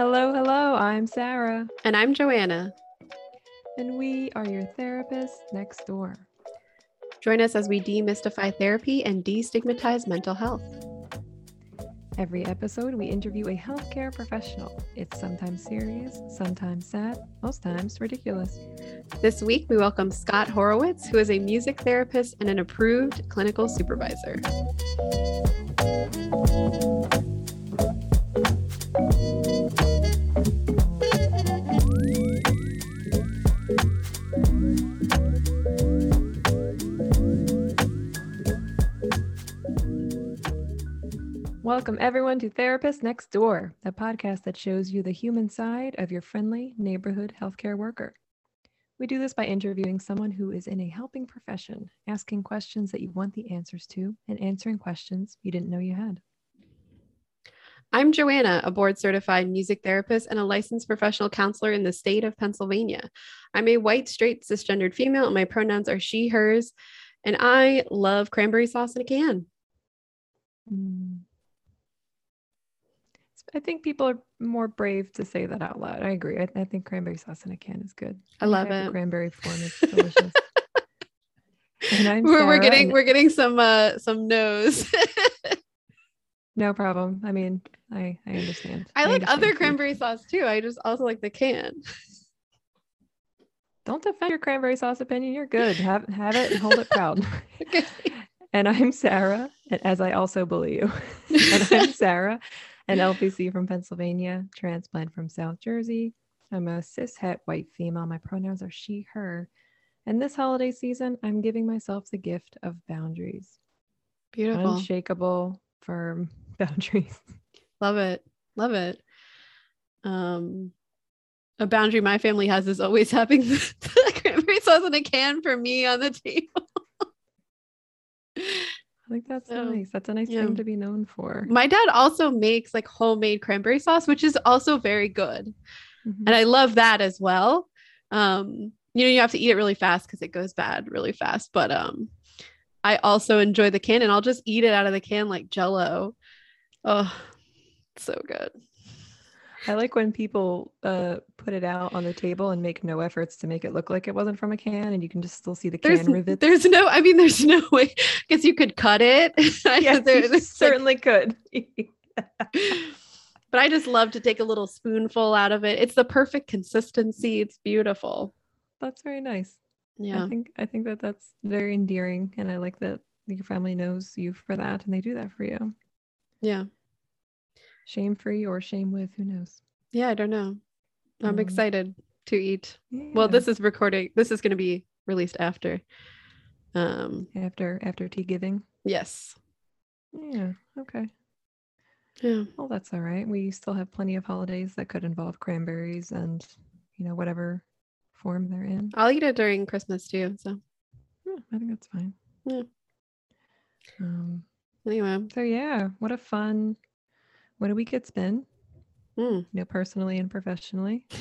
Hello, hello. I'm Sarah, And I'm Joanna. and we are your therapists next door. Join us as we demystify therapy and destigmatize mental health. Every episode, we interview a healthcare professional. It's sometimes serious, sometimes sad, most times ridiculous. This week, we welcome Scott Horowitz, who is a music therapist and an approved clinical supervisor. Welcome, everyone, to Therapist Next Door, a podcast that shows you the human side of your friendly neighborhood healthcare worker. We do this by interviewing someone who is in a helping profession, asking questions that you want the answers to, and answering questions you didn't know you had. I'm Joanna, a board certified music therapist and a licensed professional counselor in the state of Pennsylvania. I'm a white, straight, cisgendered female, and my pronouns are she, hers, and I love cranberry sauce in a can. Mm. I think people are more brave to say that out loud. I agree. I, I think cranberry sauce in a can is good. I love think it. Cranberry form is delicious. and I'm We're, we're getting and- we're getting some uh some no's. no problem. I mean, I I understand. I like understand other food. cranberry sauce too. I just also like the can. Don't defend your cranberry sauce opinion. You're good. Have have it and hold it proud. Okay. and I'm Sarah, and as I also bully you. and I'm Sarah, an LPC from Pennsylvania, transplant from South Jersey. I'm a cis het white female. My pronouns are she, her. And this holiday season, I'm giving myself the gift of boundaries. Beautiful. Unshakable, firm boundaries. Love it. Love it. Um a boundary my family has is always having the cranberry sauce in a can for me on the table. Think that's So, nice. That's a nice yeah. thing to be known for. My dad also makes like homemade cranberry sauce, which is also very good. Mhm. And I love that as well. Um, you know, you have to eat it really fast because it goes bad really fast. But um, I also enjoy the can and I'll just eat it out of the can like jello. Oh, so good. I like when people uh, put it out on the table and make no efforts to make it look like it wasn't from a can, and you can just still see the There's can rivets. there's no, I mean, there's no way because you could cut it. yes, There- you there's, like- certainly could. but I just love to take a little spoonful out of it. It's the perfect consistency. It's beautiful. that's very nice. Yeah. I think I think that that's very endearing, and I like that your family knows you for that, and they do that for you, Yeah. Shame free or shame with, who knows? Yeah. I don't know. I'm Um, excited to eat. Well, this is recording. This is going to be released after. Um, after after tea giving. yes. Yeah. Okay. Yeah. Well, that's all right. We still have plenty of holidays that could involve cranberries and you know whatever form they're in. I'll eat it during Christmas too. So Yeah, I think that's fine. Yeah. Um, anyway, so yeah, what a fun, what a week it's been. mm. You know, personally and professionally.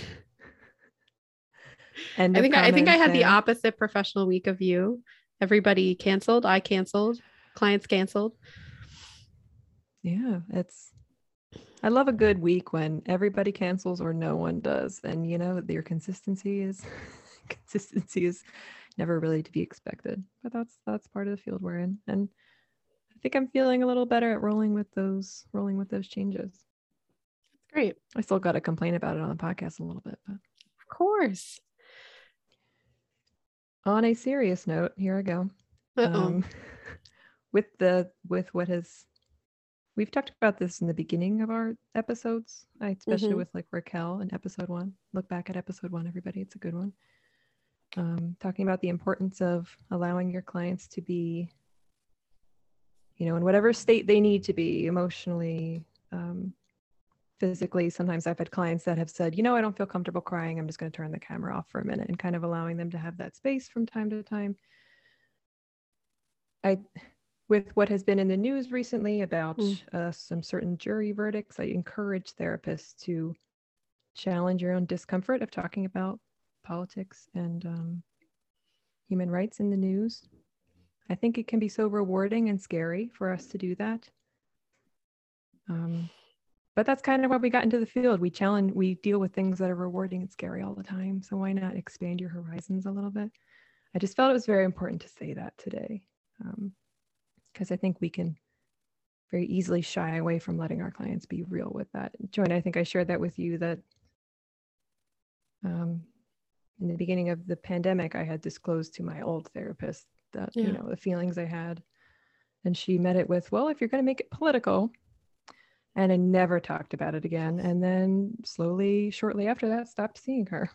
And I think I, I think I had the opposite. opposite professional week of you. Everybody canceled. I canceled. Clients canceled. Yeah, it's. I love a good week when everybody cancels or no one does, and you know your consistency is consistency is never really to be expected. But that's that's part of the field we're in, and I think I'm feeling a little better at rolling with those rolling with those changes. Great. I still got to complain about it on the podcast a little bit, but Of course. on a serious note, here I go. Uh-oh. um, with the with what has we've talked about this in the beginning of our episodes especially Mhm. with like raquel in episode one look back at episode one everybody it's a good one um, talking about the importance of allowing your clients to be you know in whatever state they need to be emotionally um, physically sometimes i've had clients that have said you know i don't feel comfortable crying i'm just going to turn the camera off for a minute and kind of allowing them to have that space from time to time I, with what has been in the news recently about Mm. uh, some certain jury verdicts, I encourage therapists to challenge your own discomfort of talking about politics and um, human rights in the news. I think it can be so rewarding and scary for us to do that. Um, but that's kind of why we got into the field. We challenge, we deal with things that are rewarding and scary all the time. So why not expand your horizons a little bit? I just felt it was very important to say that today because um, I think we can very easily shy away from letting our clients be real with that. Joanne, I think I shared that with you that um, in the beginning of the pandemic, I had disclosed to my old therapist that, yeah. you know, the feelings I had. And she met it with, well, if you're going to make it political, and I never talked about it again. And then slowly, shortly after that, stopped seeing her.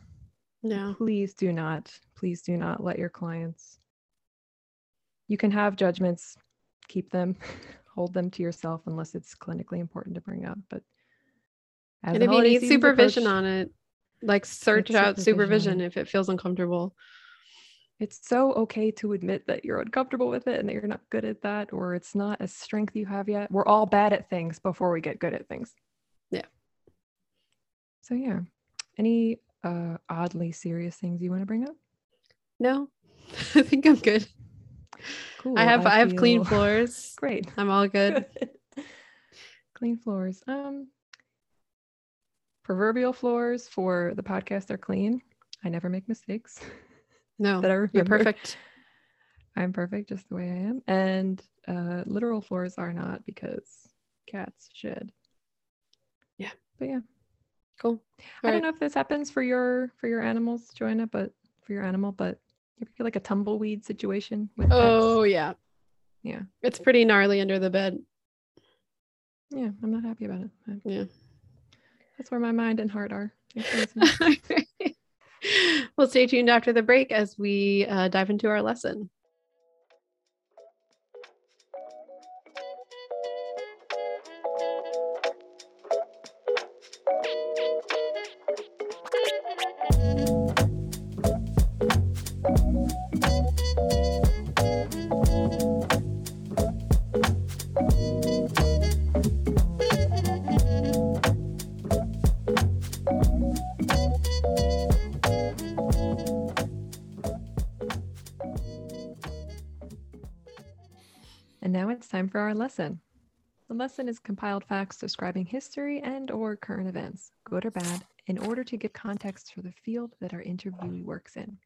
No. Please do not, please do not let your clients. You can have judgments, keep them, hold them to yourself unless it's clinically important to bring up. But and if you need supervision approach, on it, like search out supervision, supervision if it feels uncomfortable. It's so okay to admit that you're uncomfortable with it and that you're not good at that, or it's not a strength you have yet. We're all bad at things before we get good at things. Yeah. So yeah. Any uh oddly serious things you want to bring up? No. I think I'm good. Cool. I have I, I have clean floors. Great. I'm all good. good. Clean floors. Um proverbial floors for the podcast are clean. I never make mistakes. No, that I remember. You're perfect. I'm perfect just the way I am. And uh, literal floors are not because cats shed. Yeah. But yeah. Cool. All I don't know if this happens for your for your animals, Joanna, but for your animal, but you feel like a tumbleweed situation with Oh pets? yeah. Yeah. It's pretty gnarly under the bed. Yeah, I'm not happy about it. Yeah. That's where my mind and heart are. well, stay tuned after the break as we uh, dive into our lesson. Time for our lesson. The lesson is compiled facts describing history and or current events, good or bad, in order to give context for the field that our interviewee works in.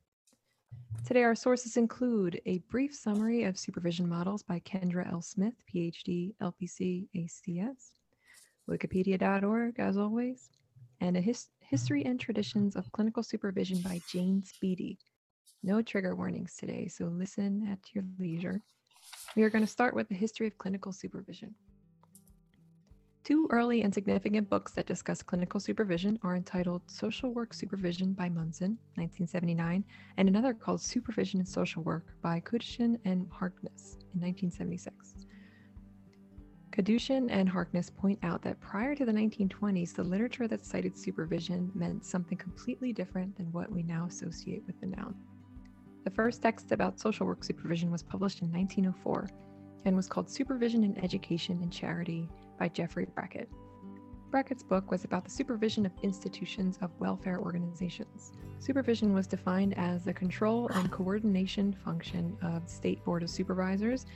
Today, our sources include a brief summary of supervision models by Kendra L. Smith, PhD, LPC, ACS, wikipedia.org, as always, and a his- history and traditions of clinical supervision by Jane Speedy. No trigger warnings today, so listen at your leisure. We are going to start with the history of clinical supervision. Two early and significant books that discuss clinical supervision are entitled Social Work Supervision by Munson, 1979, and another called Supervision in Social Work by Kadushin and Harkness in 1976. Kadushin and Harkness point out that prior to the 1920s, the literature that cited supervision meant something completely different than what we now associate with the noun. The first text about social work supervision was published in 1904 and was called Supervision in Education and Charity by Jeffrey Brackett. Brackett's book was about the supervision of institutions of welfare organizations. Supervision was defined as the control and coordination function of State Board of Supervisors,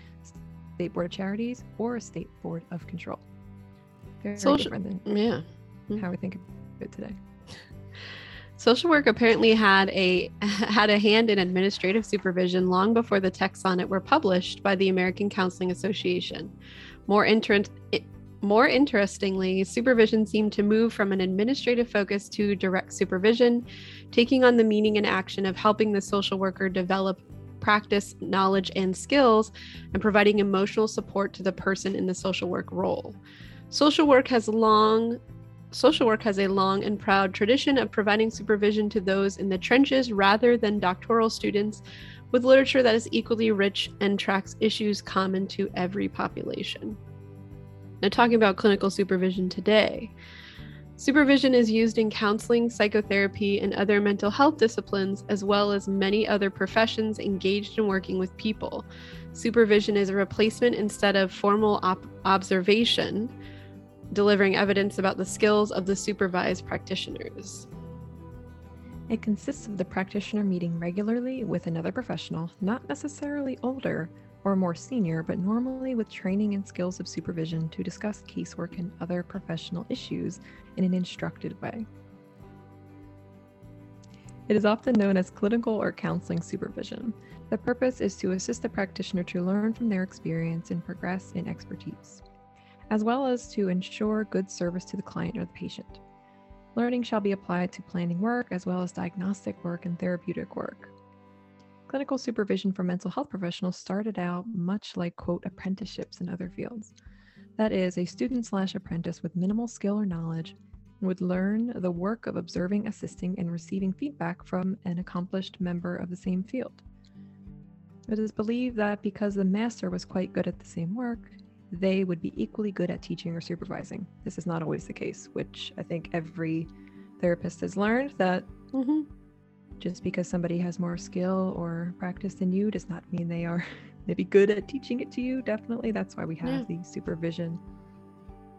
State Board of Charities, or a State Board of Control. Very Social, different than yeah. Hmm. how we think of it today. Social work apparently had a had a hand in administrative supervision long before the texts on it were published by the American Counseling Association. More inter- more interestingly, supervision seemed to move from an administrative focus to direct supervision, taking on the meaning and action of helping the social worker develop practice, knowledge, and skills, and providing emotional support to the person in the social work role. Social work has long social work has a long and proud tradition of providing supervision to those in the trenches rather than doctoral students, with literature that is equally rich and tracks issues common to every population. Now, talking about clinical supervision today, supervision is used in counseling, psychotherapy, and other mental health disciplines, as well as many other professions engaged in working with people. Supervision is a replacement instead of formal op- observation delivering evidence about the skills of the supervised practitioners. It consists of the practitioner meeting regularly with another professional, not necessarily older, or more senior, but normally with training and skills of supervision to discuss casework and other professional issues in an instructed way. It is often known as clinical or counseling supervision. The purpose is to assist the practitioner to learn from their experience and progress in expertise, as well as to ensure good service to the client or the patient. Learning shall be applied to planning work as well as diagnostic work and therapeutic work. Clinical supervision for mental health professionals started out much like, quote, apprenticeships in other fields. That is, a student slash apprentice with minimal skill or knowledge would learn the work of observing, assisting, and receiving feedback from an accomplished member of the same field. It is believed that because the master was quite good at the same work, they would be equally good at teaching or supervising. This is not always the case, which I think every therapist has learned that Mhm. just because somebody has more skill or practice than you does not mean they are maybe good at teaching it to you. Definitely. That's why we have the supervision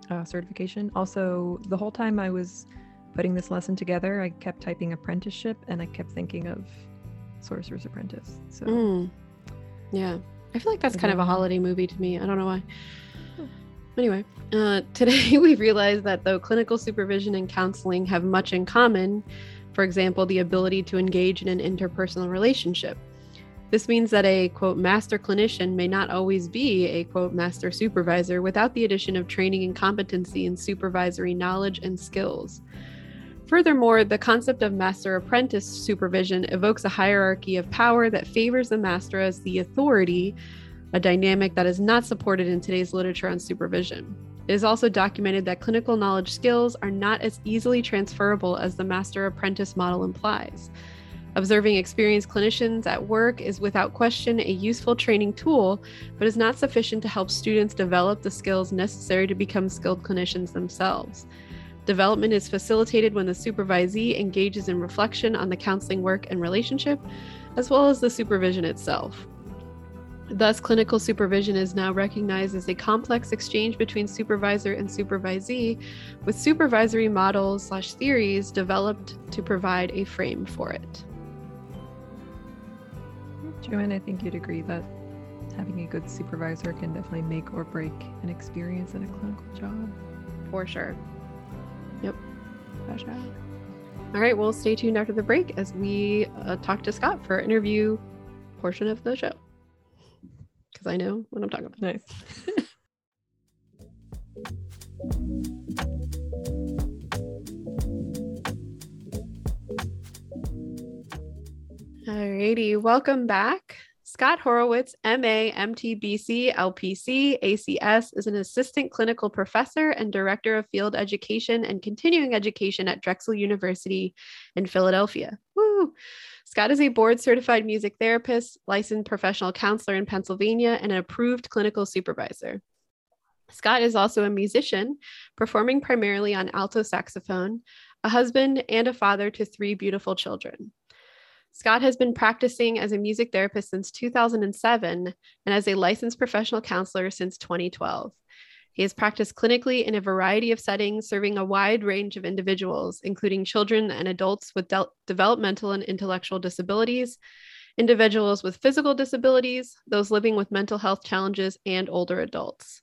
uh, certification. Also, the whole time I was putting this lesson together, I kept typing apprenticeship and I kept thinking of Sorcerer's Apprentice. So, Mm. Yeah. I feel like that's kind of a holiday movie to me. I don't know why. Anyway, uh, today we realized that though clinical supervision and counseling have much in common, for example, the ability to engage in an interpersonal relationship, this means that a quote master clinician may not always be a quote master supervisor without the addition of training and competency in supervisory knowledge and skills. Furthermore, the concept of master apprentice supervision evokes a hierarchy of power that favors the master as the authority, a dynamic that is not supported in today's literature on supervision. It is also documented that clinical knowledge skills are not as easily transferable as the master apprentice model implies. Observing experienced clinicians at work is without question a useful training tool, but is not sufficient to help students develop the skills necessary to become skilled clinicians themselves. Development is facilitated when the supervisee engages in reflection on the counseling work and relationship, as well as the supervision itself. Thus, clinical supervision is now recognized as a complex exchange between supervisor and supervisee, with supervisory models slash theories developed to provide a frame for it. Joanne, I think you'd agree that having a good supervisor can definitely make or break an experience in a clinical job. For sure. Yep. For sure. All right, well, stay tuned after the break as we uh, talk to Scott for our interview portion of the show. Because I know what I'm talking about. Nice. Alrighty, welcome back. Scott Horowitz, MA, MTBC, LPC, ACS, is an assistant clinical professor and director of field education and continuing education at Drexel University in Philadelphia. Woo! Scott is a board certified music therapist, licensed professional counselor in Pennsylvania, and an approved clinical supervisor. Scott is also a musician, performing primarily on alto saxophone, a husband, and a father to three beautiful children. Scott has been practicing as a music therapist since 2007 and as a licensed professional counselor since 2012. He has practiced clinically in a variety of settings, serving a wide range of individuals, including children and adults with de- developmental and intellectual disabilities, individuals with physical disabilities, those living with mental health challenges, and older adults.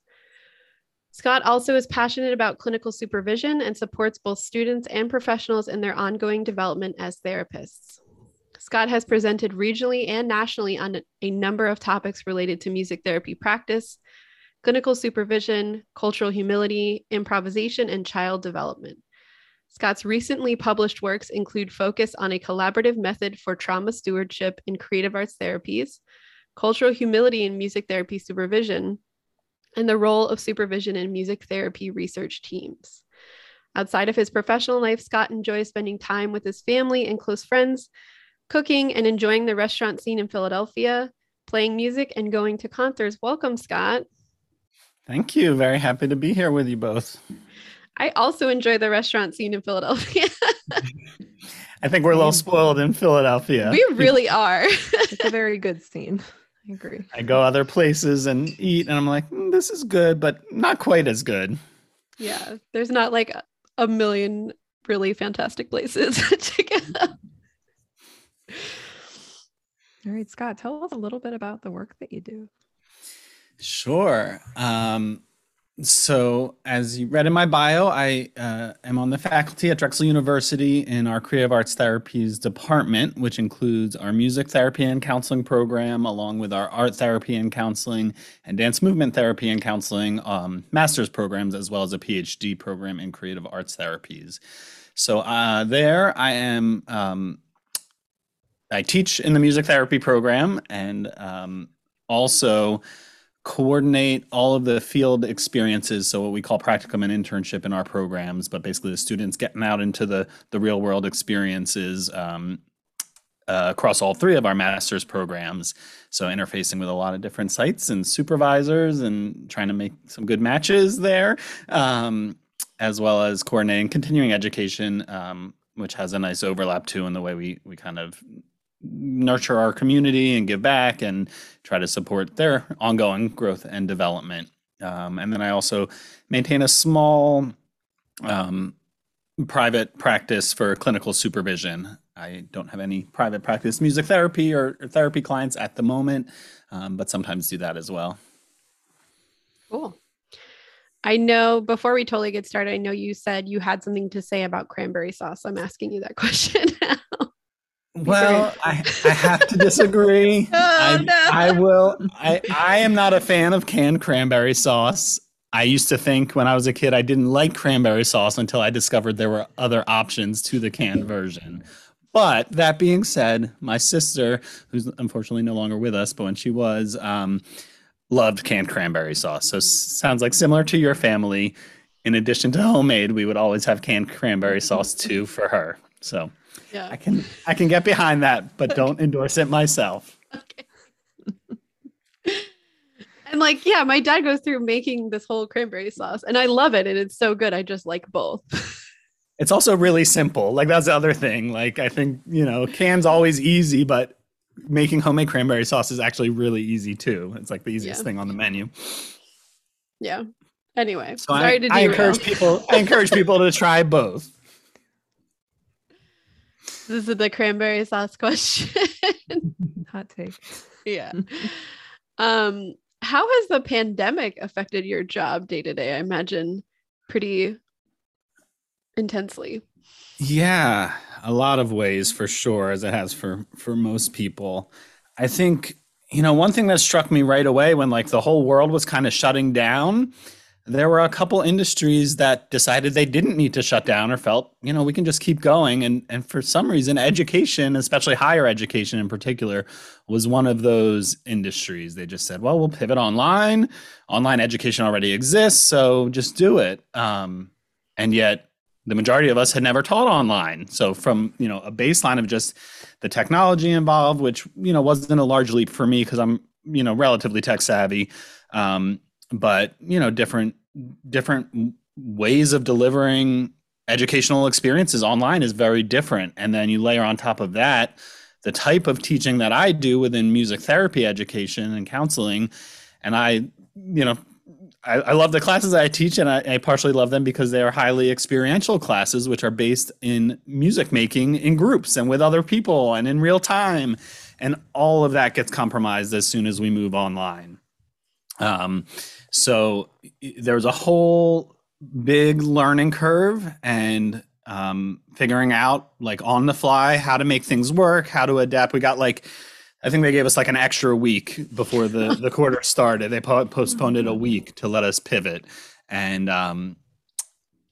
Scott also is passionate about clinical supervision and supports both students and professionals in their ongoing development as therapists. Scott has presented regionally and nationally on a number of topics related to music therapy practice, clinical supervision, cultural humility, improvisation, and child development. Scott's recently published works include Focus on a Collaborative Method for Trauma Stewardship in Creative Arts Therapies, Cultural Humility in Music Therapy Supervision, and the Role of Supervision in Music Therapy Research Teams. Outside of his professional life, Scott enjoys spending time with his family and close friends, cooking and enjoying the restaurant scene in Philadelphia, playing music, and going to concerts. Welcome, Scott. Thank you. Very happy to be here with you both. I also enjoy the restaurant scene in Philadelphia. I think we're a little spoiled in Philadelphia. we really are. It's a very good scene. I agree. I go other places and eat, and I'm like, "Mm, this is good, but not quite as good. yeah, there's not like a- a million really fantastic places to go. All right, Scott, tell us a little bit about the work that you do. Sure. Um, so, as you read in my bio, I uh, am on the faculty at Drexel University in our Creative Arts Therapies department, which includes our music therapy and counseling program, along with our art therapy and counseling and dance movement therapy and counseling um, master's programs, as well as a PhD program in creative arts therapies. So, uh, there I am. Um, I teach in the music therapy program and um, also coordinate all of the field experiences so what we call practicum and internship in our programs but basically the students getting out into the the real world experiences um, uh, across all three of our master's programs. So interfacing with a lot of different sites and supervisors and trying to make some good matches there um, as well as coordinating continuing education um, which has a nice overlap too in the way we we kind of nurture our community and give back and try to support their ongoing growth and development. Um, and then I also maintain a small um, private practice for clinical supervision. I don't have any private practice music therapy or, therapy clients at the moment, um, but sometimes do that as well. Cool. I know before we totally get started, I know you said you had something to say about cranberry sauce. I'm asking you that question now. Well, I, I have to disagree. oh, I, no. I will. I, I am not a fan of canned cranberry sauce. I used to think when I was a kid I didn't like cranberry sauce until I discovered there were other options to the canned version. But that being said, my sister, who's unfortunately no longer with us, but when she was, um, loved canned cranberry sauce. So sounds like similar to your family. In addition to homemade, we would always have canned cranberry sauce too for her. So yeah. I can I can get behind that, but don't endorse it myself. Okay. and like, yeah, my dad goes through making this whole cranberry sauce and I love it and it's so good. I just like both. It's also really simple. Like that's the other thing. Like I think, you know, cans always easy, but making homemade cranberry sauce is actually really easy too. It's like the easiest Yeah. thing on the menu. yeah. Anyway, So sorry I, to I encourage people I encourage people to try both. This is the cranberry sauce question. Hot take. yeah. Um, how has the pandemic affected your job day to day? I imagine pretty intensely. Yeah, a lot of ways for sure, as it has for for most people. I think you know one thing that struck me right away when like the whole world was kind of shutting down. There were a couple industries that decided they didn't need to shut down or felt, you know, we can just keep going. And and for some reason, education, especially higher education in particular, was one of those industries. They just said, well, we'll pivot online. Online education already exists, so just do it. Um, and yet the majority of us had never taught online so from you know a baseline of just the technology involved which you know wasn't a large leap for me because i'm you know relatively tech savvy um, but you know different different ways of delivering educational experiences online is very different and then you layer on top of that the type of teaching that i do within music therapy education and counseling and i you know I, I love the classes I teach, and I, I partially love them because they are highly experiential classes, which are based in music making in groups and with other people and in real time. And all of that gets compromised as soon as we move online. Um, so there's a whole big learning curve and um, figuring out, like on the fly, how to make things work, how to adapt. We got like I think they gave us like an extra week before the the quarter started. They po- postponed it a week to let us pivot, and um,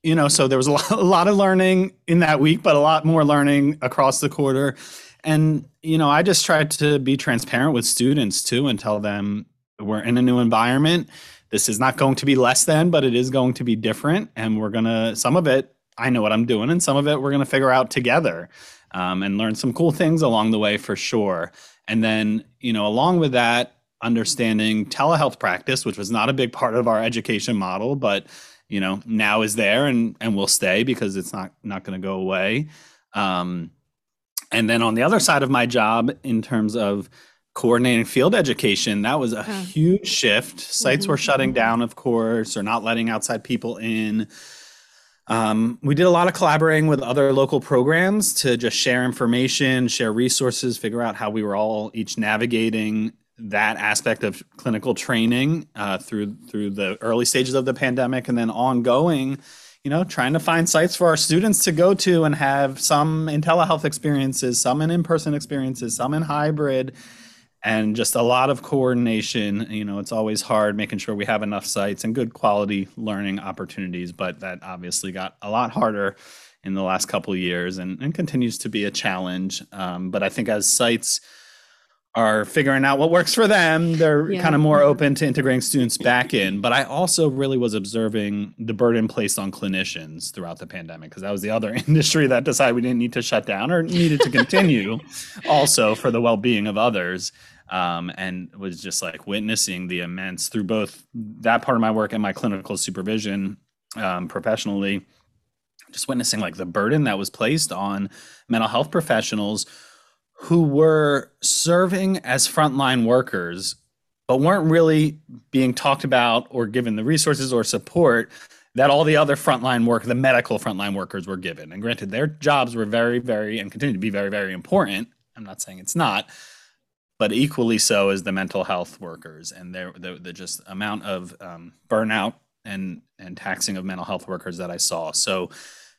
you know, so there was a lot, a lot of learning in that week, but a lot more learning across the quarter. And you know, I just tried to be transparent with students too, and tell them we're in a new environment. This is not going to be less than, but it is going to be different, and we're gonna some of it. I know what I'm doing, and some of it we're gonna figure out together, um, and learn some cool things along the way for sure. And then, you know, along with that, understanding telehealth practice, which was not a big part of our education model, but you know, now is there and and will stay because it's not not going to go away. Um, and then on the other side of my job, in terms of coordinating field education, that was a Yeah. huge shift. Sites were Mhm. shutting down, of course, or not letting outside people in. Um, we did a lot of collaborating with other local programs to just share information, share resources, figure out how we were all each navigating that aspect of clinical training uh, through through the early stages of the pandemic, and then ongoing. You know, trying to find sites for our students to go to and have some in telehealth experiences, some in in-person experiences, some in hybrid, and just a lot of coordination. You know, it's always hard making sure we have enough sites and good quality learning opportunities, but that obviously got a lot harder in the last couple years and, and continues to be a challenge. Um, but I think as sites are figuring out what works for them, they're Yeah. kind of more open to integrating students back in. But I also really was observing the burden placed on clinicians throughout the pandemic because that was the other industry that decided we didn't need to shut down or needed to continue also for the well-being of others um, and was just like witnessing the immense through both that part of my work and my clinical supervision um, professionally just witnessing like the burden that was placed on mental health professionals who were serving as frontline workers but weren't really being talked about or given the resources or support that all the other frontline work the medical frontline workers were given and granted their jobs were very very and continue to be very very important i'm not saying it's not but equally so is the mental health workers and their the, the just amount of um, burnout and and taxing of mental health workers that I saw. So,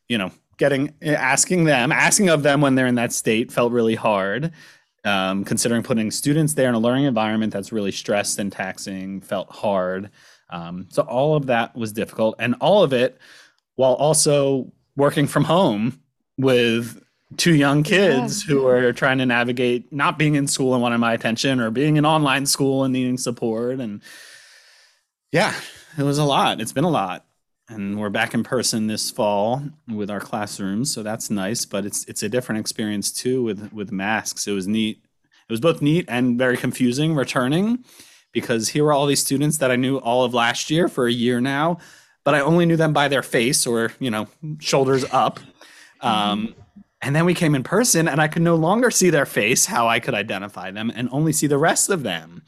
you know, getting asking them, asking of them when they're in that state felt really hard. Um, considering putting students there in a learning environment that's really stressed and taxing felt hard. Um, so all of that was difficult, and all of it while also working from home with two young kids who are trying to navigate not being in school and wanting my attention or being in online school and needing support. And yeah it was a lot. It's been a lot and we're back in person this fall with our classrooms so that's nice but it's it's a different experience too with with masks. It was neat it was both neat and very confusing returning because here were all these students that I knew all of last year for a year now but I only knew them by their face or you know shoulders up. Um, and then we came in person and I could no longer see their face, how I could identify them, and only see the rest of them,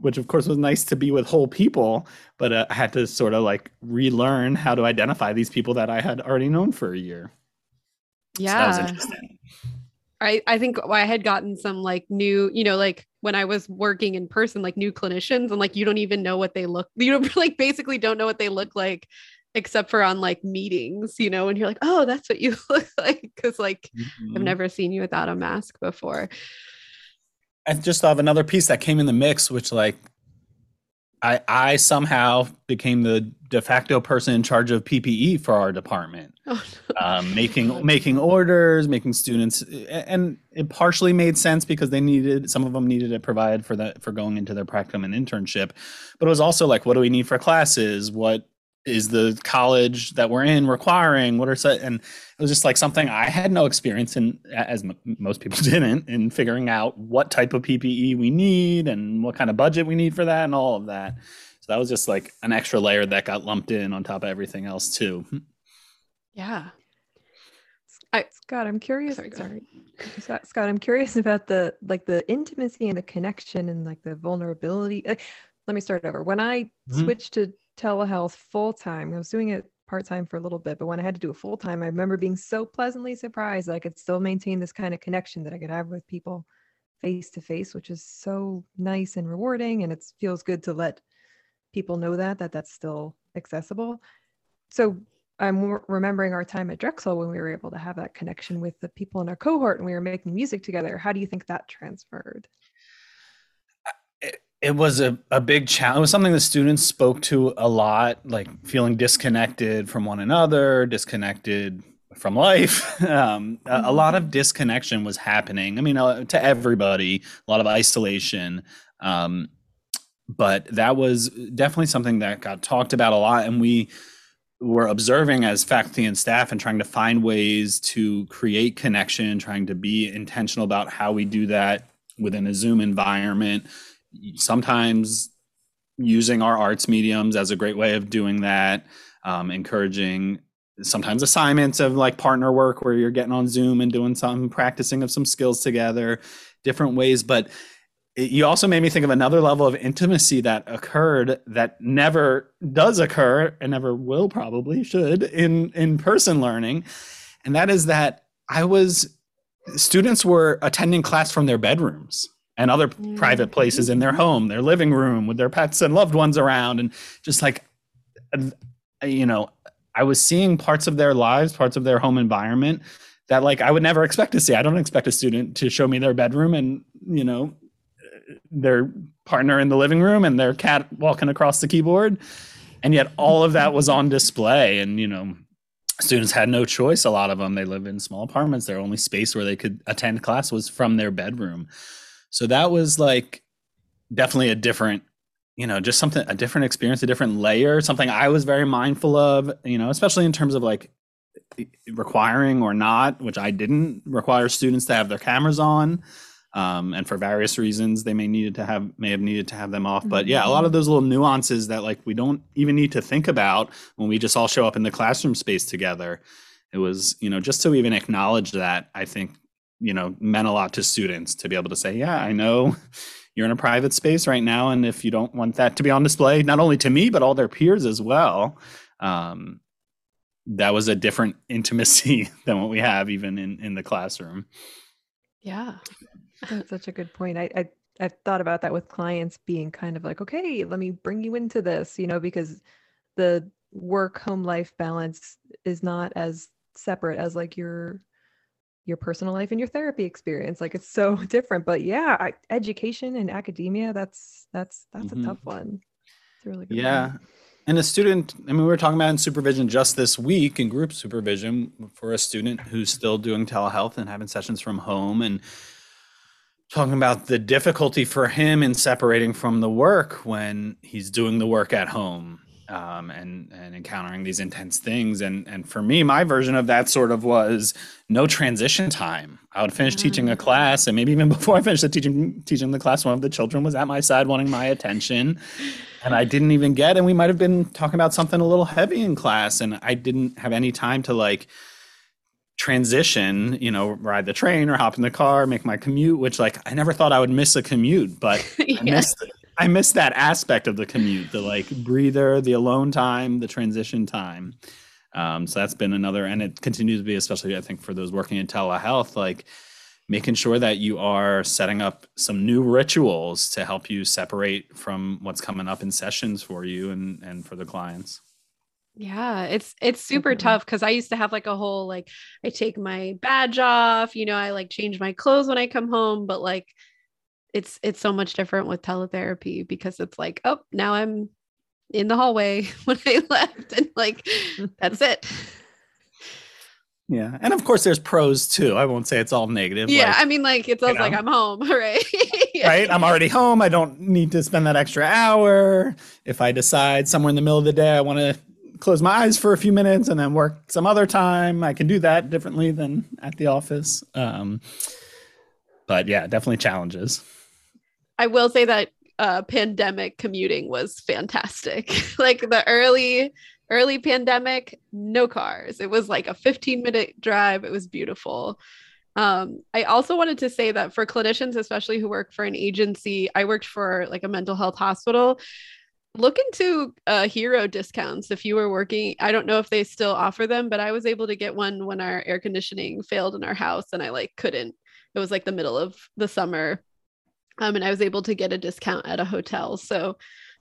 which of course was nice to be with whole people. But uh, I had to sort of like relearn how to identify these people that I had already known for a year. So that was Yeah. interesting. I, I think I had gotten some like new, you know, like when I was working in person, like new clinicians, and like you don't even know what they look, you don't like basically don't know what they look like except for on like meetings, you know, and you're like, oh, that's what you look like. Cause like I've Mhm. never seen you without a mask before. I just thought of another piece that came in the mix, which like I I somehow became the de facto person in charge of PPE for our department. Oh, um, making making orders, making students, and it partially made sense because they needed some of them needed it provided for that for going into their practicum and internship, but it was also like, what do we need for classes? What is the college that we're in requiring? What are set? And it was just like something I had no experience in, as m- most people didn't, in figuring out what type of PPE we need and what kind of budget we need for that and all of that. So that was just like an extra layer that got lumped in on top of everything else too. yeah. Scott, I'm curious. Sorry, Sorry, Scott, Scott, I'm curious about the like the intimacy and the connection and like the vulnerability. uh, let me start over. When I Mhm. switched to telehealth full time, I was doing it part time for a little bit, but when I had to do it full time, I remember being so pleasantly surprised that I could still maintain this kind of connection that I could have with people face to face, which is so nice and rewarding, and it feels good to let people know that that that's still accessible. So I'm remembering our time at Drexel when we were able to have that connection with the people in our cohort and we were making music together. How do you think that transferred? It, was a, a big challenge. It was something the students spoke to a lot, like feeling disconnected from one another, disconnected from life. Um, a, a lot of disconnection was happening. I mean, uh, to everybody, a lot of isolation. Um, but that was definitely something that got talked about a lot. And we were observing as faculty and staff and trying to find ways to create connection, trying to be intentional about how we do that within a Zoom environment sometimes using our arts mediums as a great way of doing that um, encouraging sometimes assignments of like partner work where you're getting on zoom and doing some practicing of some skills together different ways. But it, you also made me think of another level of intimacy that occurred that never does occur and never will probably should in in person learning. And that is that i was students were attending class from their bedrooms and other private places in their home, their living room with their pets and loved ones around. And just like, uh, you know, I was seeing parts of their lives, parts of their home environment that like I would never expect to see. I don't expect a student to show me their bedroom and, you know, their partner in the living room and their cat walking across the keyboard. And yet all of that was on display. And, you know, students had no choice. A lot of them, they live in small apartments. Their only space where they could attend class was from their bedroom. So that was like definitely a different, you know, just something, a different experience, a different layer, something I was very mindful of, you know, especially in terms of like requiring or not, which I didn't require students to have their cameras on. Um, and for various reasons, they may needed to have may have needed to have them off. But yeah, a lot of those little nuances that like we don't even need to think about when we just all show up in the classroom space together. It was, you know, just to even acknowledge that, I think you know meant a lot to students to be able to say yeah i know you're in a private space right now and if you don't want that to be on display not only to me but all their peers as well. Um, that was a different intimacy than what we have even in in the classroom. Yeah. That's such a good point. I, I i've thought about that with clients being kind of like okay let me bring you into this you know because the work home life balance is not as separate as like your your personal life and your therapy experience like it's so different but yeah I, education and academia that's that's that's mm-hmm. a tough one it's really good yeah one. and a student i mean we were talking about in supervision just this week in group supervision for a student who's still doing telehealth and having sessions from home and talking about the difficulty for him in separating from the work when he's doing the work at home um, and and encountering these intense things. And and for me, my version of that sort of was no transition time. I would finish mm-hmm. teaching a mm. class, and maybe even before I finished the teaching teaching the class, one of the children was at my side wanting my attention, and I didn't even get. And we might have been talking about something a little heavy in class, and I didn't have any time to like transition, you know, ride the train or hop in the car, make my commute, which like I never thought I would miss a commute, but yeah. I missed it. I miss that aspect of the commute, the like breather, the alone time, the transition time. Um, so that's been another, and it continues to be, especially I think for those working in telehealth, like making sure that you are setting up some new rituals to help you separate from what's coming up in sessions for you and and for the clients. Yeah, it's it's super mm-hmm. tough because I used to have like a whole like I take my badge off, you know, I like change my clothes when I come home, but like it's it's so much different with teletherapy because it's like oh now i'm in the hallway when i left and like that's it. Yeah and of course there's pros too. I won't say it's all negative yeah like, i mean like it's like i'm home right? Right? I'm already home. I don't need to spend that extra hour. If i decide somewhere in the middle of the day i want to close my eyes for a few minutes and then work some other time i can do that differently than at the office. Um, but yeah definitely challenges I will say that uh, pandemic commuting was fantastic. like the early early pandemic, no cars. It was like a 15 minute drive. It was beautiful. Um, I also wanted to say that for clinicians, especially who work for an agency, I worked for like a mental health hospital. Look into uh, hero discounts if you were working. I don't know if they still offer them, but I was able to get one when our air conditioning failed in our house and I like couldn't. It was like the middle of the summer um, and I was able to get a discount at a hotel. So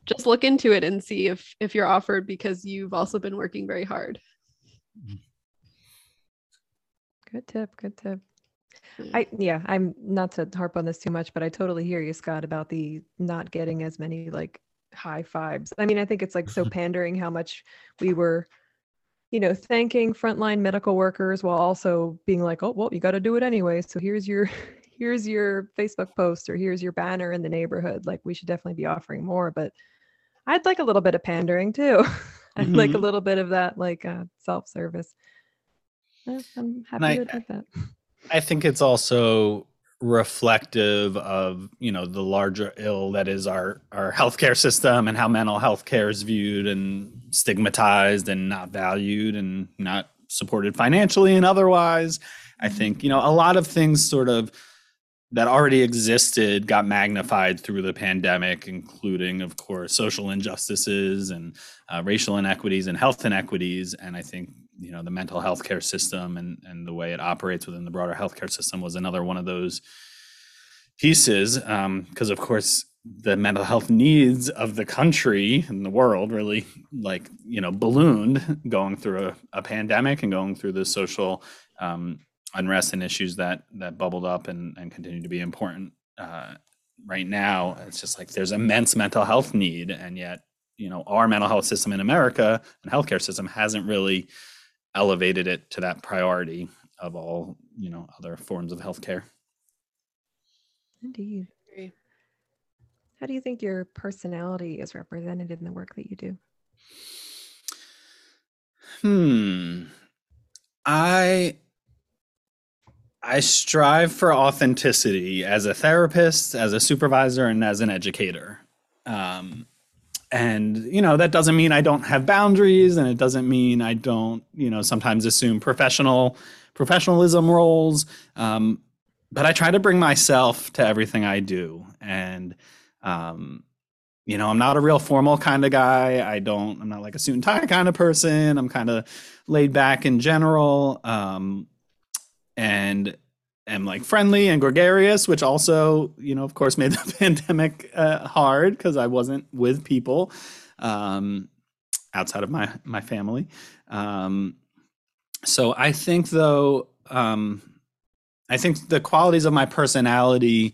just look into it and see if if you're offered because you've also been working very hard. Good tip. Good tip. I yeah, I'm not to harp on this too much, but I totally hear you, Scott, about the not getting as many like high fives. I mean, I think it's like so pandering how much we were, you know, thanking frontline medical workers while also being like, oh well, you got to do it anyway. So here's your here's your Facebook post or here's your banner in the neighborhood. Like we should definitely be offering more, but I'd like a little bit of pandering too. I'd mm-hmm. like a mm-hmm. little bit of that like uh, self-service. I'm happy I, to admit that. I think it's also reflective of you know the larger ill that is our our healthcare system and how mental health care is viewed and stigmatized and not valued and not supported financially and otherwise. I mm-hmm. think you know a lot of things sort of that already existed got magnified through the pandemic, including, of course, social injustices and uh, racial inequities and health inequities. And I think you know the mental health care system and and the way it operates within the broader healthcare system was another one of those pieces because um, of course the mental health needs of the country and the world really like you know ballooned going through a, a pandemic and going through the social um, unrest and issues that that bubbled up and, and continue to be important uh, right now it's just like there's immense mental health need and yet you know our mental health system in america and healthcare system hasn't really elevated it to that priority of all you know other forms of healthcare indeed how do you think your personality is represented in the work that you do? Hmm. I I strive for authenticity as a therapist, as a supervisor, and as an educator. Um, and you know that doesn't mean I don't have boundaries, and it doesn't mean I don't, you know, sometimes assume professional professionalism roles. Um, but I try to bring myself to everything I do, and um, you know, I'm not a real formal kind of guy. I don't, I'm not like a suit and tie kind of person. I'm kind of laid back in general. Um, and am like friendly and gregarious, which also, you know, of course, made the pandemic uh, hard because I wasn't with people um, outside of my my family. Um, so I think, though, um, I think the qualities of my personality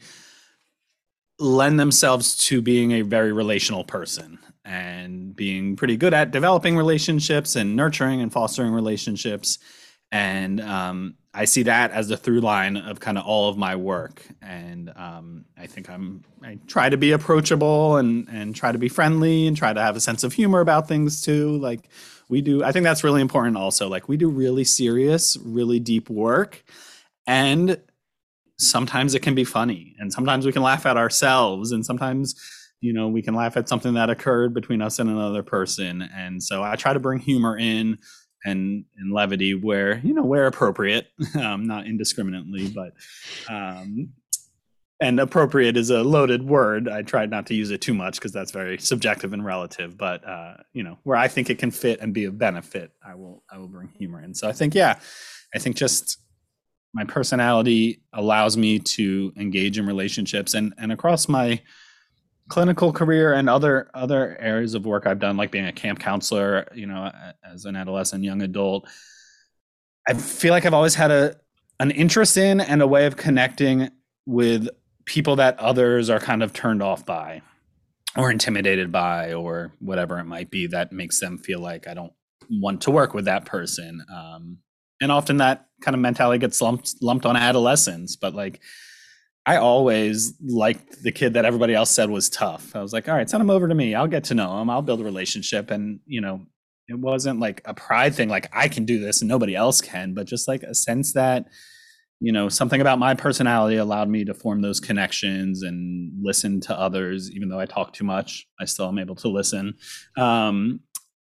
lend themselves to being a very relational person and being pretty good at developing relationships and nurturing and fostering relationships. And um, I see that as the through line of kind of all of my work. And um, I think I'm I try to be approachable and and try to be friendly and try to have a sense of humor about things too. Like we do, I think that's really important. Also, like we do really serious, really deep work, and sometimes it can be funny and sometimes we can laugh at ourselves and sometimes you know we can laugh at something that occurred between us and another person and so i try to bring humor in and and levity where you know where appropriate um, not indiscriminately but um and appropriate is a loaded word. I tried not to use it too much because that's very subjective and relative but uh you know where i think it can fit and be of benefit i will i will bring humor in. So i think yeah i think just my personality allows me to engage in relationships and and across my clinical career and other other areas of work I've done like being a camp counselor, you know, as an adolescent young adult, I feel like I've always had a an interest in and a way of connecting with people that others are kind of turned off by or intimidated by or whatever it might be that makes them feel like I don't want to work with that person. Um, and often that kind of mentality gets lumped lumped on adolescence but like i always liked the kid that everybody else said was tough. I was like all right send him over to me. I'll get to know him. I'll build a relationship. And you know it wasn't like a pride thing like i can do this and nobody else can but just like a sense that you know something about my personality allowed me to form those connections and listen to others even though i talk too much i still am able to listen. Um,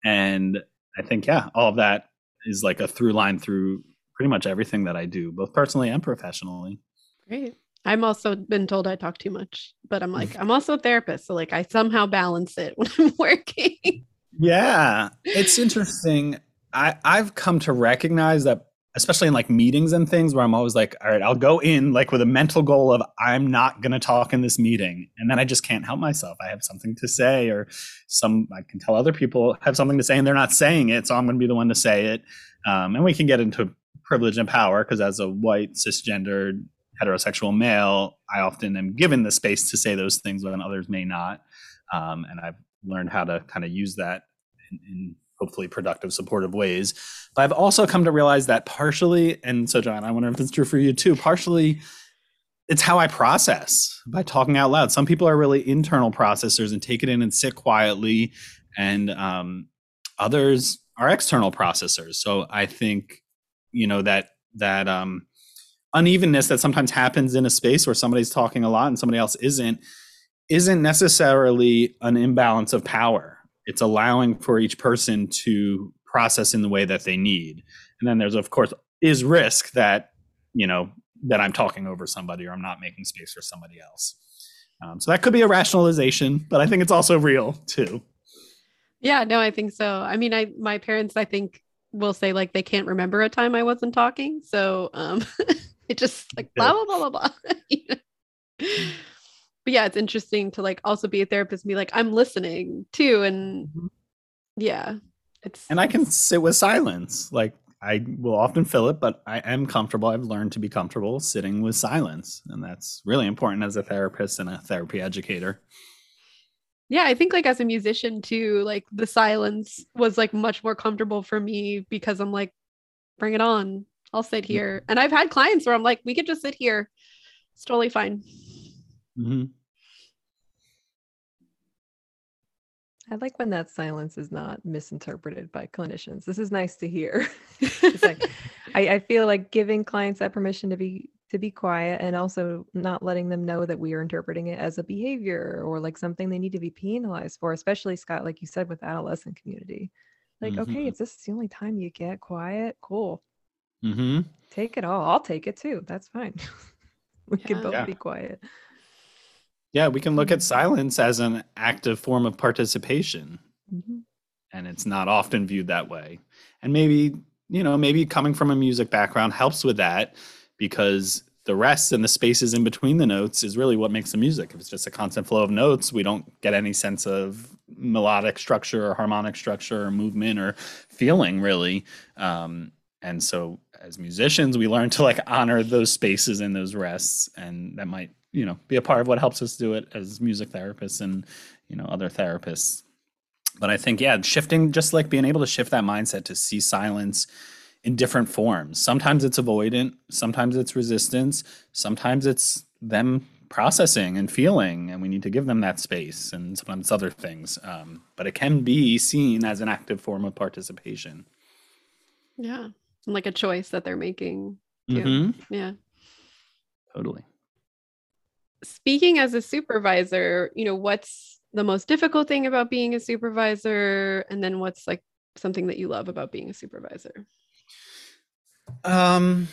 and i think yeah all of that is like a through line through pretty much everything that I do, both personally and professionally. Great. I'm also been told I talk too much, but I'm like, I'm also a therapist. So like I somehow balance it when I'm working. Yeah. It's interesting. I, I've come to recognize that especially in like meetings and things where I'm always like, all right, I'll go in like with a mental goal of I'm not going to talk in this meeting. And then I just can't help myself. I have something to say, or some, I can tell other people have something to say and they're not saying it. So I'm going to be the one to say it. Um, and we can get into privilege and power because as a white, cisgendered, heterosexual male, I often am given the space to say those things when others may not. Um, and I've learned how to kind of use that in, in hopefully productive, supportive ways. But I've also come to realize that partially, and so John, I wonder if it's true for you too, partially it's how I process by talking out loud. Some people are really internal processors and take it in and sit quietly, and um, others are external processors. So I think you know that that um, unevenness that sometimes happens in a space where somebody's talking a lot and somebody else isn't isn't necessarily an imbalance of power. It's allowing for each person to process in the way that they need. And then there's of course is risk that you know that i'm talking over somebody or i'm not making space for somebody else. Um, so that could be a rationalization but i think it's also real too. Yeah no i think so. I mean i my parents i think will say like they can't remember a time i wasn't talking. So um it just like blah blah blah blah blah but yeah, it's interesting to like also be a therapist and be like, I'm listening too. And Mhm. yeah, it's And I can sit with silence. Like I will often fill it, but I am comfortable. I've learned to be comfortable sitting with silence. And that's really important as a therapist and a therapy educator. yeah, I think like as a musician too, like the silence was like much more comfortable for me because I'm like, bring it on. I'll sit here. And I've had clients where I'm like, we could just sit here. It's totally fine. hmm I like when that silence is not misinterpreted by clinicians. This is nice to hear. it's like I, I feel like giving clients that permission to be to be quiet and also not letting them know that we are interpreting it as a behavior or like something they need to be penalized for, especially Scott, like you said, with adolescent community. Like, okay, Mhm. if this is the only time you get quiet, cool. Hmm Take it all. I'll take it too. That's fine. we can both Yeah. be quiet. Yeah, we can look at silence as an active form of participation. Mhm. and it's not often viewed that way. And maybe, you know, maybe coming from a music background helps with that because the rest and the spaces in between the notes is really what makes the music. If it's just a constant flow of notes, we don't get any sense of melodic structure or harmonic structure or movement or feeling really. Um, and so as musicians, we learn to like honor those spaces and those rests. And that might, you know, be a part of what helps us do it as music therapists and, you know, other therapists but I think yeah, shifting just like being able to shift that mindset to see silence in different forms. Sometimes it's avoidant, sometimes it's resistance, sometimes it's them processing and feeling, and we need to give them that space, and sometimes it's other things. Um, but it can be seen as an active form of participation. Yeah. And like a choice that they're making. Yeah. Mhm. Yeah. Totally. Speaking as a supervisor, you know, what's the most difficult thing about being a supervisor? And then what's like something that you love about being a supervisor? Um,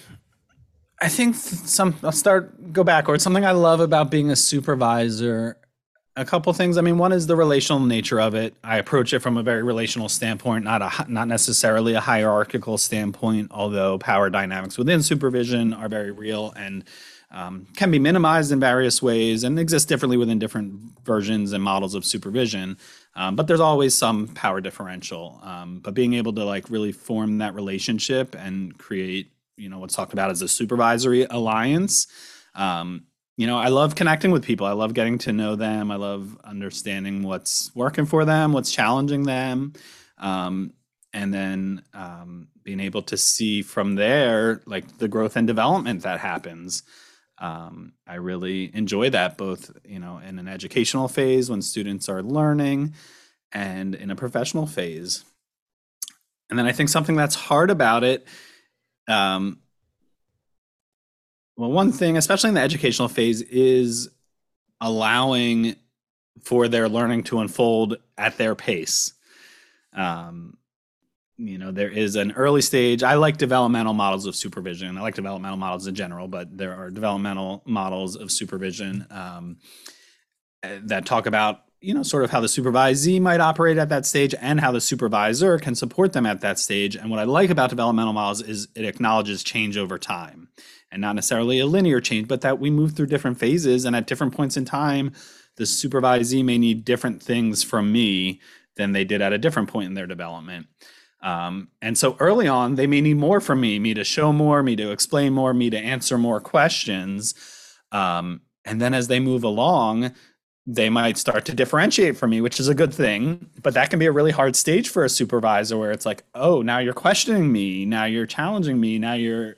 I think some. I'll start go backwards. Something I love about being a supervisor. A couple things. I mean, one is the relational nature of it. I approach it from a very relational standpoint, not a not necessarily a hierarchical standpoint. Although power dynamics within supervision are very real and um, can be minimized in various ways and exist differently within different versions and models of supervision. Um, but there's always some power differential. Um, but being able to like really form that relationship and create, you know, what's talked about as a supervisory alliance. Um, you know, I love connecting with people. I love getting to know them. I love understanding what's working for them, what's challenging them. Um, and then um, being able to see from there, like the growth and development that happens um, I really enjoy that both, you know, in an educational phase when students are learning and in a professional phase. And then I think something that's hard about it, um, well, one thing, especially in the educational phase, is allowing for their learning to unfold at their pace. Um, you know there is an early stage. I like developmental models of supervision. I like developmental models in general but there are developmental models of supervision um, eh, that talk about you know sort of how the supervisee might operate at that stage and how the supervisor can support them at that stage. And what i like about developmental models is it acknowledges change over time and not necessarily a linear change but that we move through different phases and at different points in time the supervisee may need different things from me than they did at a different point in their development um, and so early on, they may need more from me, me to show more, me to explain more, me to answer more questions. Um, and then as they move along, they might start to differentiate from me, which is a good thing. But that can be a really hard stage for a supervisor where it's like, oh, now you're questioning me. Now you're challenging me. Now you're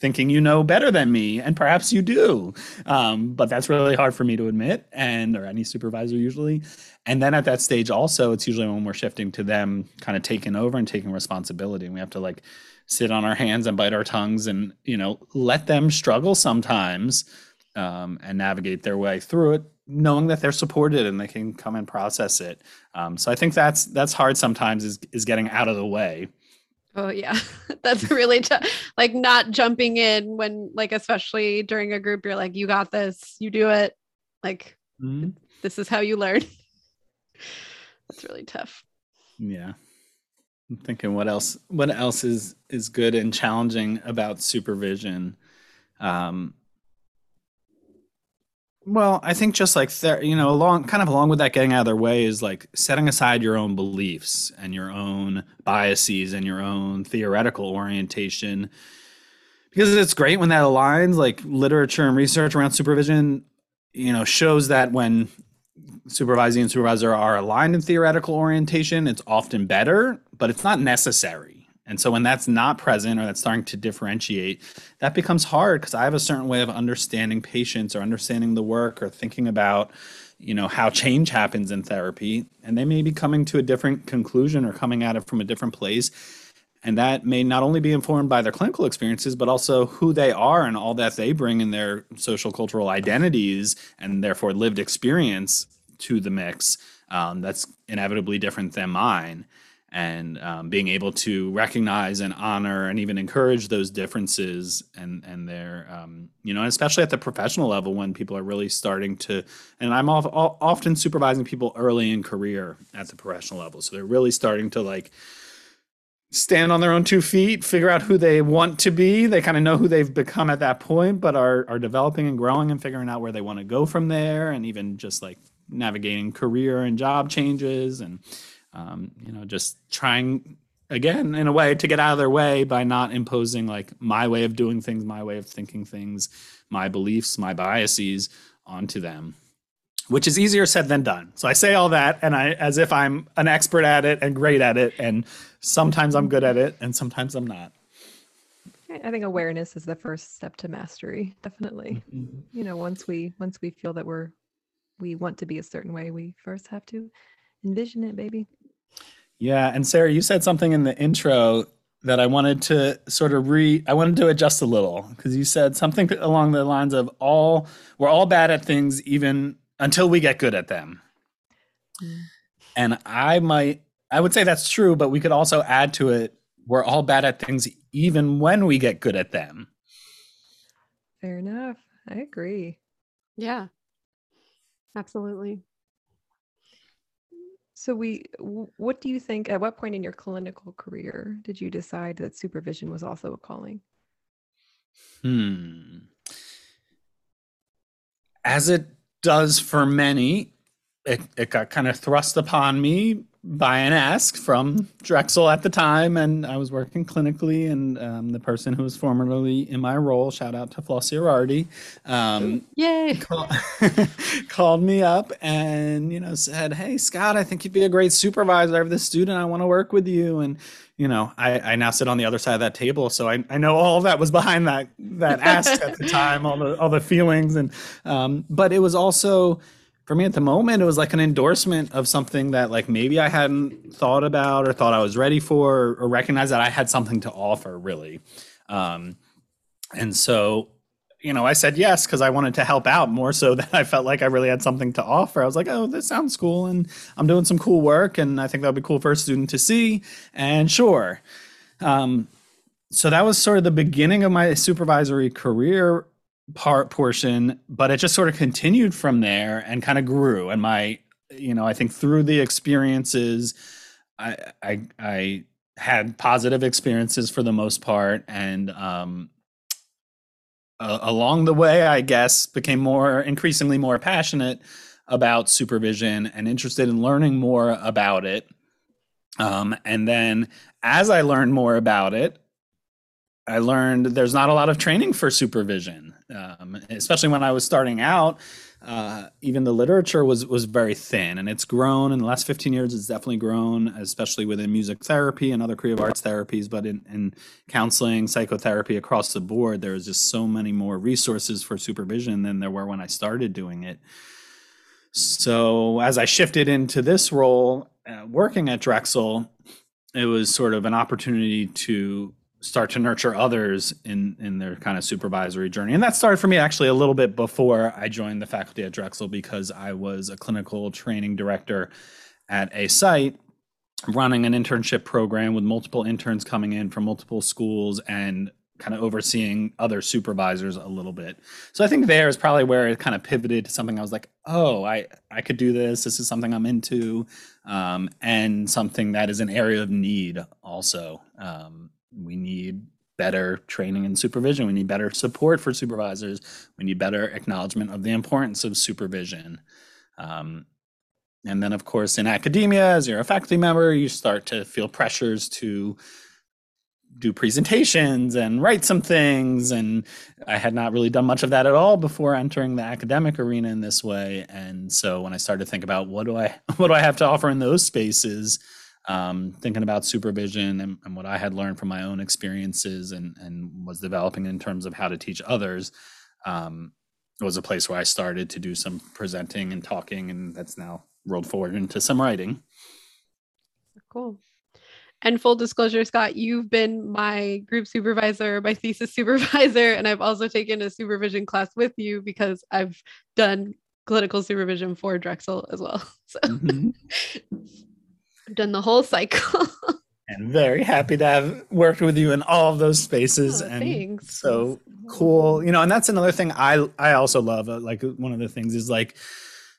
thinking you know better than me. And perhaps you do. Um, but that's really hard for me to admit, and or any supervisor usually. And then at that stage, also, it's usually when we're shifting to them kind of taking over and taking responsibility. And we have to like sit on our hands and bite our tongues and, you know, let them struggle sometimes um, and navigate their way through it, knowing that they're supported and they can come and process it. Um, so I think that's that's hard sometimes is is getting out of the way. Oh yeah, that's really tough. Like not jumping in when, like, especially during a group, you're like, you got this, you do it. Like this is how you learn. that's really tough. Yeah. I'm thinking what else what else is is good and challenging about supervision. Um Well, I think just like there, you know, along kind of along with that getting out of their way is like setting aside your own beliefs and your own biases and your own theoretical orientation. Because it's great when that aligns, like literature and research around supervision, you know, shows that when supervising and supervisor are aligned in theoretical orientation, it's often better, but it's not necessary and so when that's not present or that's starting to differentiate, that becomes hard because I have a certain way of understanding patients or understanding the work or thinking about, you know, how change happens in therapy. And they may be coming to a different conclusion or coming at it from a different place. And that may not only be informed by their clinical experiences, but also who they are and all that they bring in their social cultural identities and therefore lived experience to the mix um, that's inevitably different than mine and um, being able to recognize and honor and even encourage those differences and and their um, you know especially at the professional level when people are really starting to and i'm off, often supervising people early in career at the professional level. So they're really starting to like stand on their own two feet figure out who they want to be. They kind of know who they've become at that point but are are developing and growing and figuring out where they want to go from there and even just like navigating career and job changes and um, you know, just trying again in a way to get out of their way by not imposing like my way of doing things, my way of thinking things, my beliefs, my biases onto them which is easier said than done. So I say all that and I as if I'm an expert at it and great at it and sometimes I'm good at it and sometimes I'm not. I think awareness is the first step to mastery, definitely. Mm-hmm. You know, once we once we feel that we're we want to be a certain way, we first have to envision it, baby. Yeah, and Sarah, you said something in the intro that I wanted to sort of re I wanted to adjust a little because you said something along the lines of all we're all bad at things even until we get good at them. Mm. And I might I would say that's true, but we could also add to it we're all bad at things even when we get good at them. Fair enough. I agree. Yeah. Absolutely. So we what do you think at what point in your clinical career did you decide that supervision was also a calling? Hmm. As it does for many, it, it got kind of thrust upon me by an ask from Drexel at the time, and I was working clinically, and um, the person who was formerly in my role, shout out to Flossie Ierardi, um, yay, call, called me up and you know said, "Hey Scott, I think you'd be a great supervisor. I have this student I want to work with you." And you know, I, I now sit on the other side of that table, so I, I know all that was behind that that ask at the time, all the all the feelings, and um, but it was also for me at the moment, it was like an endorsement of something that like maybe I hadn't thought about or thought I was ready for or, recognized that I had something to offer really. Um, and so, you know, I said yes because I wanted to help out more so that I felt like I really had something to offer. I was like, oh, this sounds cool and I'm doing some cool work and I think that would be cool for a student to see. And sure. Um, so that was sort of the beginning of my supervisory career part portion, but it just sort of continued from there and kind of grew. And my, you know, I think through the experiences, I I, I had positive experiences for the most part, and um, uh, along the way, I guess became more increasingly more passionate about supervision and interested in learning more about it. Um, and then as I learned more about it, I learned there's not a lot of training for supervision, um, especially when I was starting out. Uh, even the literature was was very thin, and it's grown in the last 15 years. It's definitely grown, especially within music therapy and other creative arts therapies. But in, in counseling, psychotherapy across the board, there's just so many more resources for supervision than there were when I started doing it. So as I shifted into this role, uh, working at Drexel, it was sort of an opportunity to start to nurture others in in their kind of supervisory journey. And that started for me actually a little bit before i joined the faculty at drexel because i was a clinical training director at a site running an internship program with multiple interns coming in from multiple schools and kind of overseeing other supervisors a little bit. So i think there is probably where it kind of pivoted to something i was like oh i i could do this. This is something i'm into um, and something that is an area of need also um, we need better training and supervision. We need better support for supervisors. We need better acknowledgement of the importance of supervision. Um, and then, of course, in academia, as you're a faculty member, you start to feel pressures to do presentations and write some things. And I had not really done much of that at all before entering the academic arena in this way. And so when I started to think about what do I what do I have to offer in those spaces, um, thinking about supervision and, and, what I had learned from my own experiences and, and was developing in terms of how to teach others, um, was a place where I started to do some presenting and talking, and that's now rolled forward into some writing. Cool. And full disclosure, Scott, you've been my group supervisor, my thesis supervisor, and I've also taken a supervision class with you because I've done clinical supervision for Drexel as well. So mm-hmm. Done the whole cycle. and very happy to have worked with you in all of those spaces. Oh, and thanks. so cool. You know, and that's another thing I I also love. Uh, like one of the things is like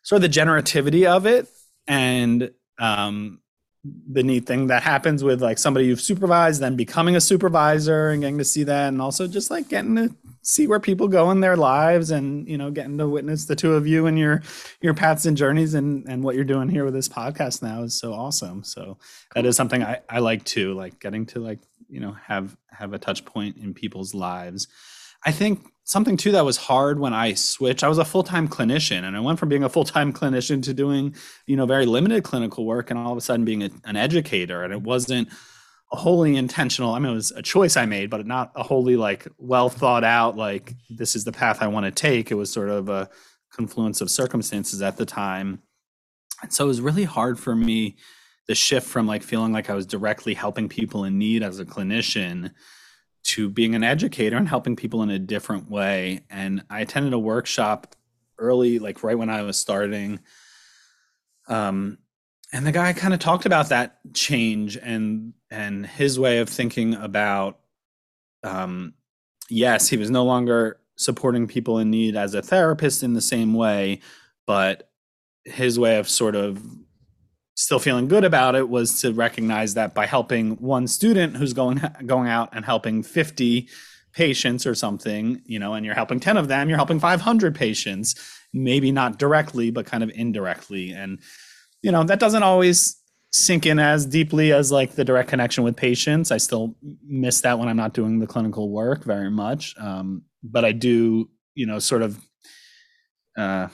sort of the generativity of it and um the neat thing that happens with like somebody you've supervised then becoming a supervisor and getting to see that and also just like getting to see where people go in their lives and you know getting to witness the two of you and your your paths and journeys and and what you're doing here with this podcast now is so awesome so that is something i i like too like getting to like you know have have a touch point in people's lives i think something too that was hard when I switched. I was a full time clinician, and I went from being a full time clinician to doing, you know, very limited clinical work, and all of a sudden being a, an educator. And it wasn't wholly intentional. I mean, it was a choice I made, but not a wholly like well thought out. Like this is the path I want to take. It was sort of a confluence of circumstances at the time, and so it was really hard for me the shift from like feeling like I was directly helping people in need as a clinician to being an educator and helping people in a different way. And I attended a workshop early, like right when I was starting. Um, and the guy kind of talked about that change and and his way of thinking about um, yes, he was no longer supporting people in need as a therapist in the same way, but his way of sort of still feeling good about it was to recognize that by helping one student who's going going out and helping 50 patients or something, you know, and you're helping 10 of them, you're helping 500 patients, maybe not directly but kind of indirectly. And you know, that doesn't always sink in as deeply as like the direct connection with patients. I still miss that when I'm not doing the clinical work very much. Um, but I do, you know, sort of uh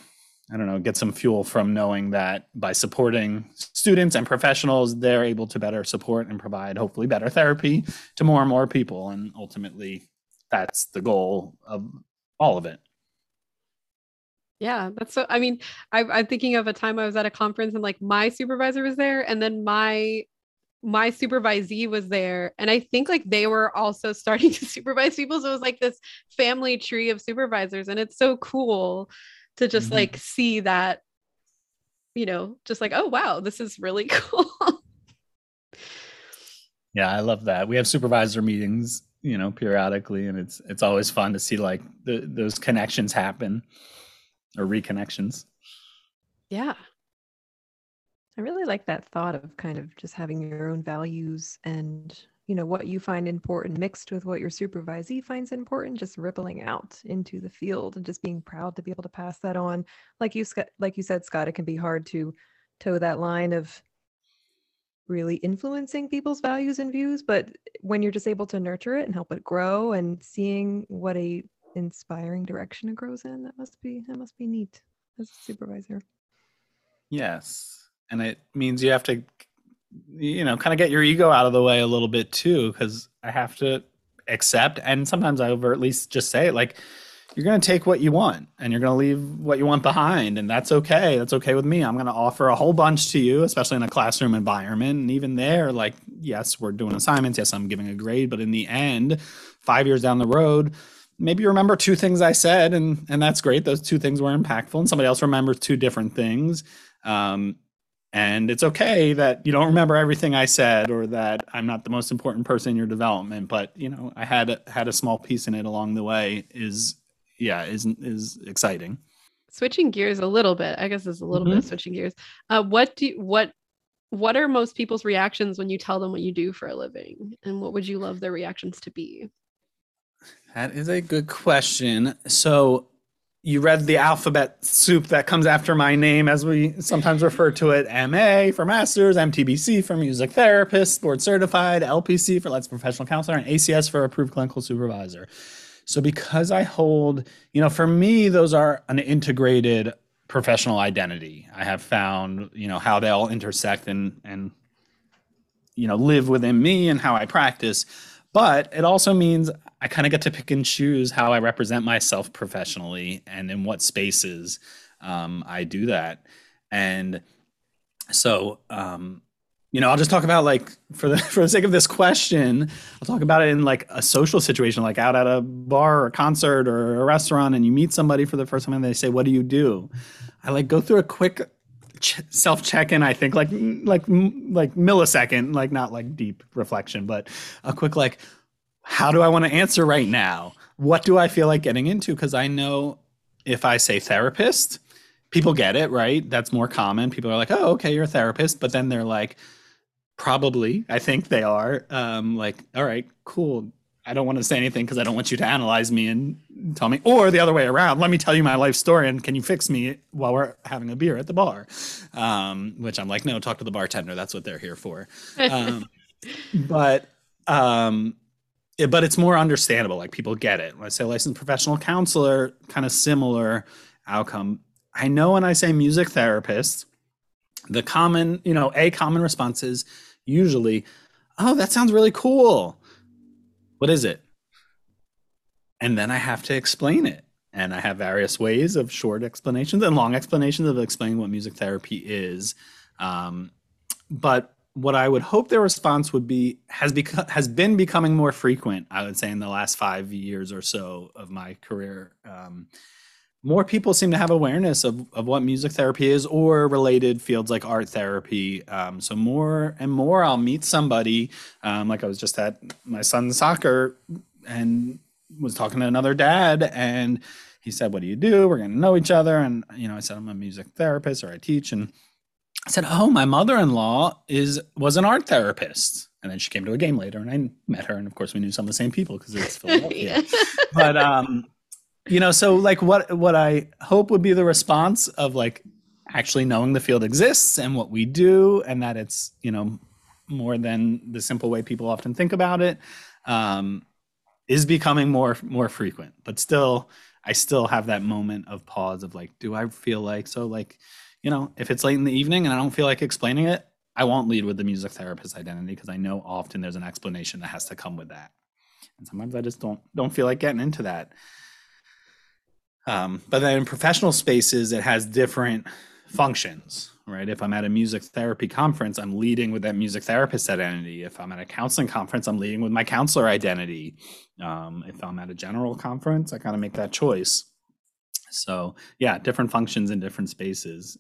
I don't know, get some fuel from knowing that by supporting students and professionals, they're able to better support and provide hopefully better therapy to more and more people. And ultimately, that's the goal of all of it. Yeah, that's so. I mean, I, I'm thinking of a time I was at a conference and like my supervisor was there, and then my my supervisee was there. And i think like they were also starting to supervise people. So it was like this family tree of supervisors. And it's so cool to just mm-hmm. like see that you know just like oh wow this is really cool. Yeah i love that. We have supervisor meetings you know periodically and it's it's always fun to see like the, those connections happen or reconnections. Yeah. I really like that thought of kind of just having your own values and you know what you find important mixed with what your supervisee finds important just rippling out into the field and just being proud to be able to pass that on. Like you like you said scott it can be hard to toe that line of really influencing people's values and views but when you're just able to nurture it and help it grow and seeing what a inspiring direction it grows in that must be that must be neat as a supervisor. Yes and it means you have to you know, kind of get your ego out of the way a little bit too, because I have to accept and sometimes I over at least just say it like you're going to take what you want and you're going to leave what you want behind and that's okay that's okay with me. I'm going to offer a whole bunch to you especially in a classroom environment. And even there like yes we're doing assignments yes i'm giving a grade but in the end 5 years down the road maybe you remember two things i said and and that's great those two things were impactful and somebody else remembers two different things um, and it's okay that you don't remember everything I said or that I'm not the most important person in your development, but you know, I had had a small piece in it along the way is yeah, is is exciting. Switching gears a little bit, I guess is a little mm-hmm. bit of switching gears. Uh, what do you, what what are most people's reactions when you tell them what you do for a living, and what would you love their reactions to be? That is a good question. So you read the alphabet soup that comes after my name, as we sometimes refer to it MA for master's, MTBC for music therapist, board certified, LPC for licensed professional counselor, and ACS for approved clinical supervisor. So, because I hold, you know, for me, those are an integrated professional identity. I have found, you know, how they all intersect and, and, you know, live within me and how I practice. But it also means I kind of get to pick and choose how I represent myself professionally and in what spaces um, I do that. And so, um, you know, I'll just talk about like for the for the sake of this question, I'll talk about it in like a social situation, like out at a bar or a concert or a restaurant, and you meet somebody for the first time and they say, "What do you do?" I like go through a quick self check in. I think like like like millisecond, like not like deep reflection, but a quick like how do I want to answer right now? What do I feel like getting into? Because I know if I say therapist, people get it, right? That's more common. People are like, oh, okay, you're a therapist. But then they're like, probably, I think they are. Um, like, all right, cool. I don't want to say anything because I don't want you to analyze me and tell me, or the other way around. Let me tell you my life story and can you fix me while we're having a beer at the bar? Um, which I'm like, no, talk to the bartender. That's what they're here for. Um, but um, it, but it's more understandable. Like people get it. When I say licensed professional counselor, kind of similar outcome. I know when I say music therapist, the common, you know, a common response is usually, oh, that sounds really cool. What is it? And then I have to explain it. And I have various ways of short explanations and long explanations of explaining what music therapy is. Um, but what I would hope their response would be has become has been becoming more frequent. I would say in the last five years or so of my career, um, more people seem to have awareness of of what music therapy is or related fields like art therapy. Um, so more and more, I'll meet somebody. Um, like I was just at my son's soccer and was talking to another dad and he said, "What do you do? We're going to know each other." And you know, I said, "I'm a music therapist or I teach." And I said, "Oh, my mother-in-law is was an art therapist." And then she came to a game later, and I met her, and of course, we knew some of the same people because it's Philadelphia. but um, you know, so like, what what I hope would be the response of like actually knowing the field exists and what we do, and that it's you know more than the simple way people often think about it, um, is becoming more more frequent. But still, I still have that moment of pause of like, do I feel like so like you know, if it's late in the evening and I don't feel like explaining it, I won't lead with the music therapist identity because I know often there's an explanation that has to come with that. And sometimes I just don't don't feel like getting into that. Um, but then in professional spaces, it has different functions, right? If I'm at a music therapy conference, I'm leading with that music therapist identity. If I'm at a counseling conference, I'm leading with my counselor identity. Um, if I'm at a general conference, I kind of make that choice. So yeah, different functions in different spaces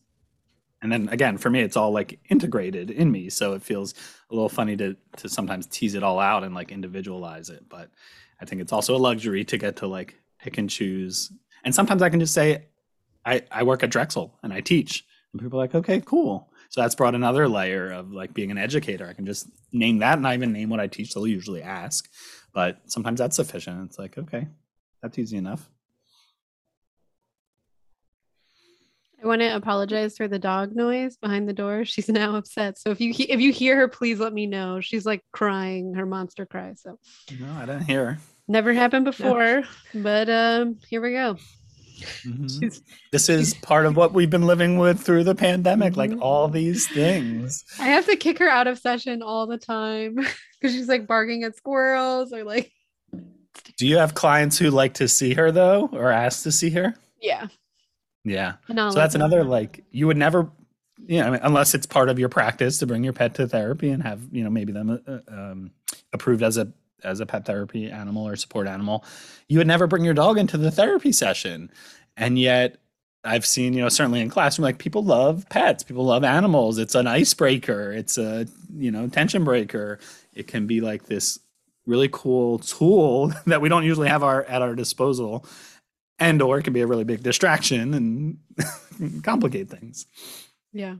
and then again for me it's all like integrated in me so it feels a little funny to to sometimes tease it all out and like individualize it but i think it's also a luxury to get to like pick and choose. And sometimes i can just say i i work at drexel and i teach. And people are like okay cool. So that's brought another layer of like being an educator. I can just name that and i even name what i teach they'll usually ask. But sometimes that's sufficient. It's like okay that's easy enough I want to apologize for the dog noise behind the door. She's now upset. So if you if you hear her, please let me know. She's like crying her monster cry. So no, I didn't hear her. Never happened before, but um, here we go. Mm-hmm. this is part of what we've been living with through the pandemic, like mm-hmm. all these things. I have to kick her out of session all the time because she's like barking at squirrels or like. Do you have clients who like to see her though, or ask to see her? Yeah, yeah. So that's another like you would never, you know, I mean, unless it's part of your practice to bring your pet to therapy and have you know maybe them uh, um, approved as a as a pet therapy animal or support animal, you would never bring your dog into the therapy session, and yet I've seen, you know, certainly in classroom, like people love pets, people love animals. It's an icebreaker, it's a, you know, tension breaker. It can be like this really cool tool that we don't usually have our at our disposal and or it can be a really big distraction and complicate things. Yeah.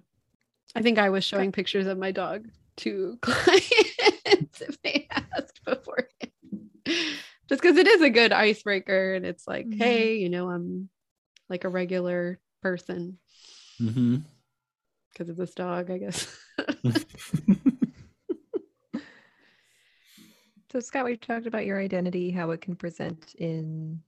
I think i was showing pictures of my dog to clients if they asked before just because it is a good icebreaker and it's like Mhm. hey you know i'm like a regular person. Because of this dog i guess. So, Scott, we talked about your identity, how it can present in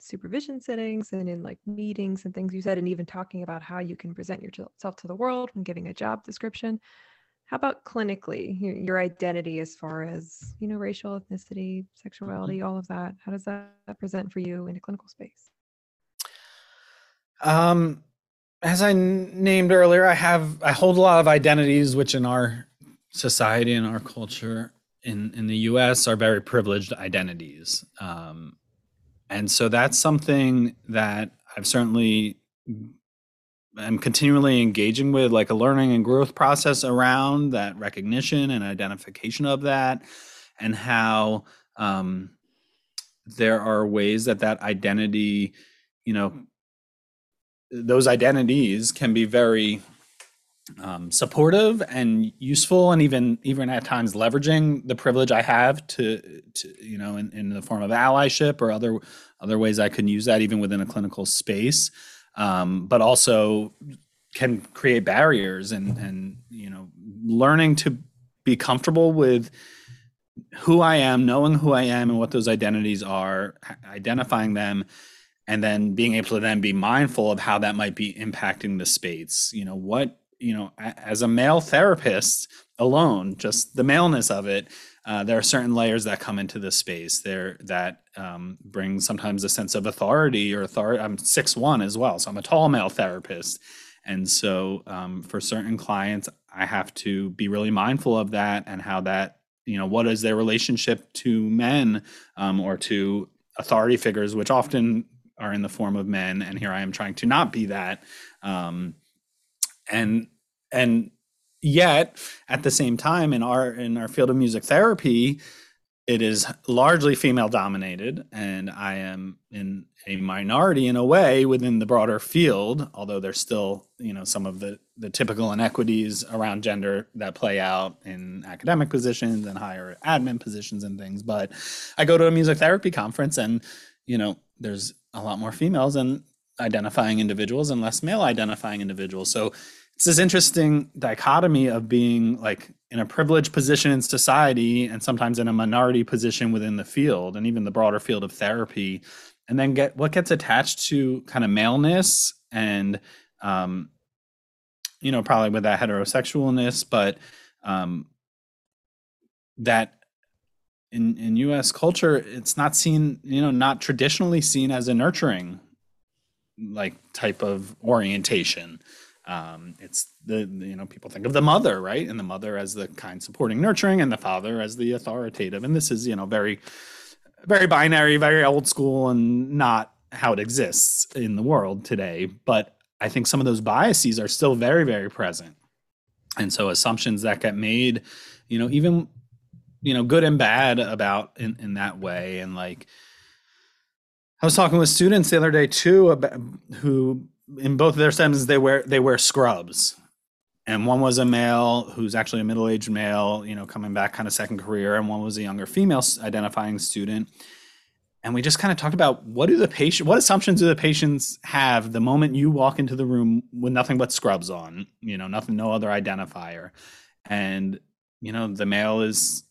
supervision settings and in like meetings and things you said, and even talking about how you can present yourself to the world when giving a job description. How about clinically, your, your identity as far as, you know, racial, ethnicity, sexuality, all of that? How does that present for you in a clinical space? Um, as I n- named earlier, I have I hold a lot of identities, which in our society and our culture in in the U.S. are very privileged identities, um, and so that's something that I've certainly am continually engaging with, like a learning and growth process around that recognition and identification of that, and how um, there are ways that that identity, you know, those identities can be very um, supportive and useful and even even at times leveraging the privilege i have to, to you know in, in the form of allyship or other other ways i can use that even within a clinical space um, but also can create barriers and and you know learning to be comfortable with who i am knowing who i am and what those identities are identifying them and then being able to then be mindful of how that might be impacting the space. You know what you know as a male therapist alone just the maleness of it uh, there are certain layers that come into the space there that um, bring sometimes a sense of authority or authority i'm six one as well so i'm a tall male therapist. And so um, for certain clients i have to be really mindful of that and how that you know what is their relationship to men um, or to authority figures which often are in the form of men and here i am trying to not be that um, and and yet at the same time in our in our field of music therapy it is largely female dominated. And i am in a minority in a way within the broader field although there's still you know some of the the typical inequities around gender that play out in academic positions and higher admin positions and things. But i go to a music therapy conference and you know there's a lot more females and identifying individuals and less male identifying individuals. So it's this interesting dichotomy of being like in a privileged position in society and sometimes in a minority position within the field and even the broader field of therapy and then get what gets attached to kind of maleness and um you know probably with that heterosexualness but um that in in US culture it's not seen you know not traditionally seen as a nurturing like type of orientation um, it's the you know people think of the mother right? And the mother as the kind supporting nurturing and the father as the authoritative. And this is you know very very binary very old school and not how it exists in the world today. But i think some of those biases are still very very present. And so assumptions that get made you know even you know good and bad about in, in that way. And like i was talking with students the other day too about who in both of their sentences they wear they wear scrubs. And one was a male who's actually a middle-aged male you know coming back kind of second career and one was a younger female identifying student. And we just kind of talked about what do the patient what assumptions do the patients have the moment you walk into the room with nothing but scrubs on you know nothing no other identifier? And you know the male is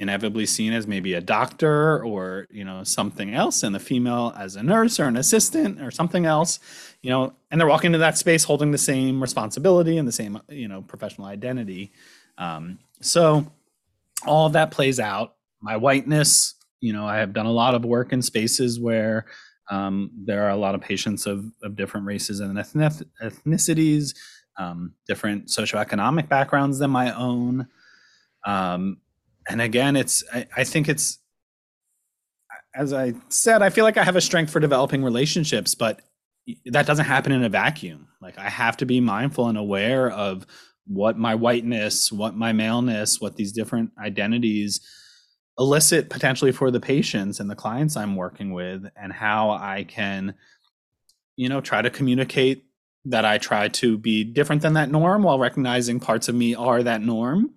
inevitably seen as maybe a doctor or you know something else and the female as a nurse or an assistant or something else you know and they're walking into that space holding the same responsibility and the same you know professional identity. Um, so all that plays out. My whiteness you know i have done a lot of work in spaces where um, there are a lot of patients of, of different races and ethnic- ethnicities um, different socioeconomic backgrounds than my own. Um, and again it's I, I, think it's as i said i feel like i have a strength for developing relationships but that doesn't happen in a vacuum. Like i have to be mindful and aware of what my whiteness what my maleness what these different identities elicit potentially for the patients and the clients i'm working with and how i can you know try to communicate that i try to be different than that norm while recognizing parts of me are that norm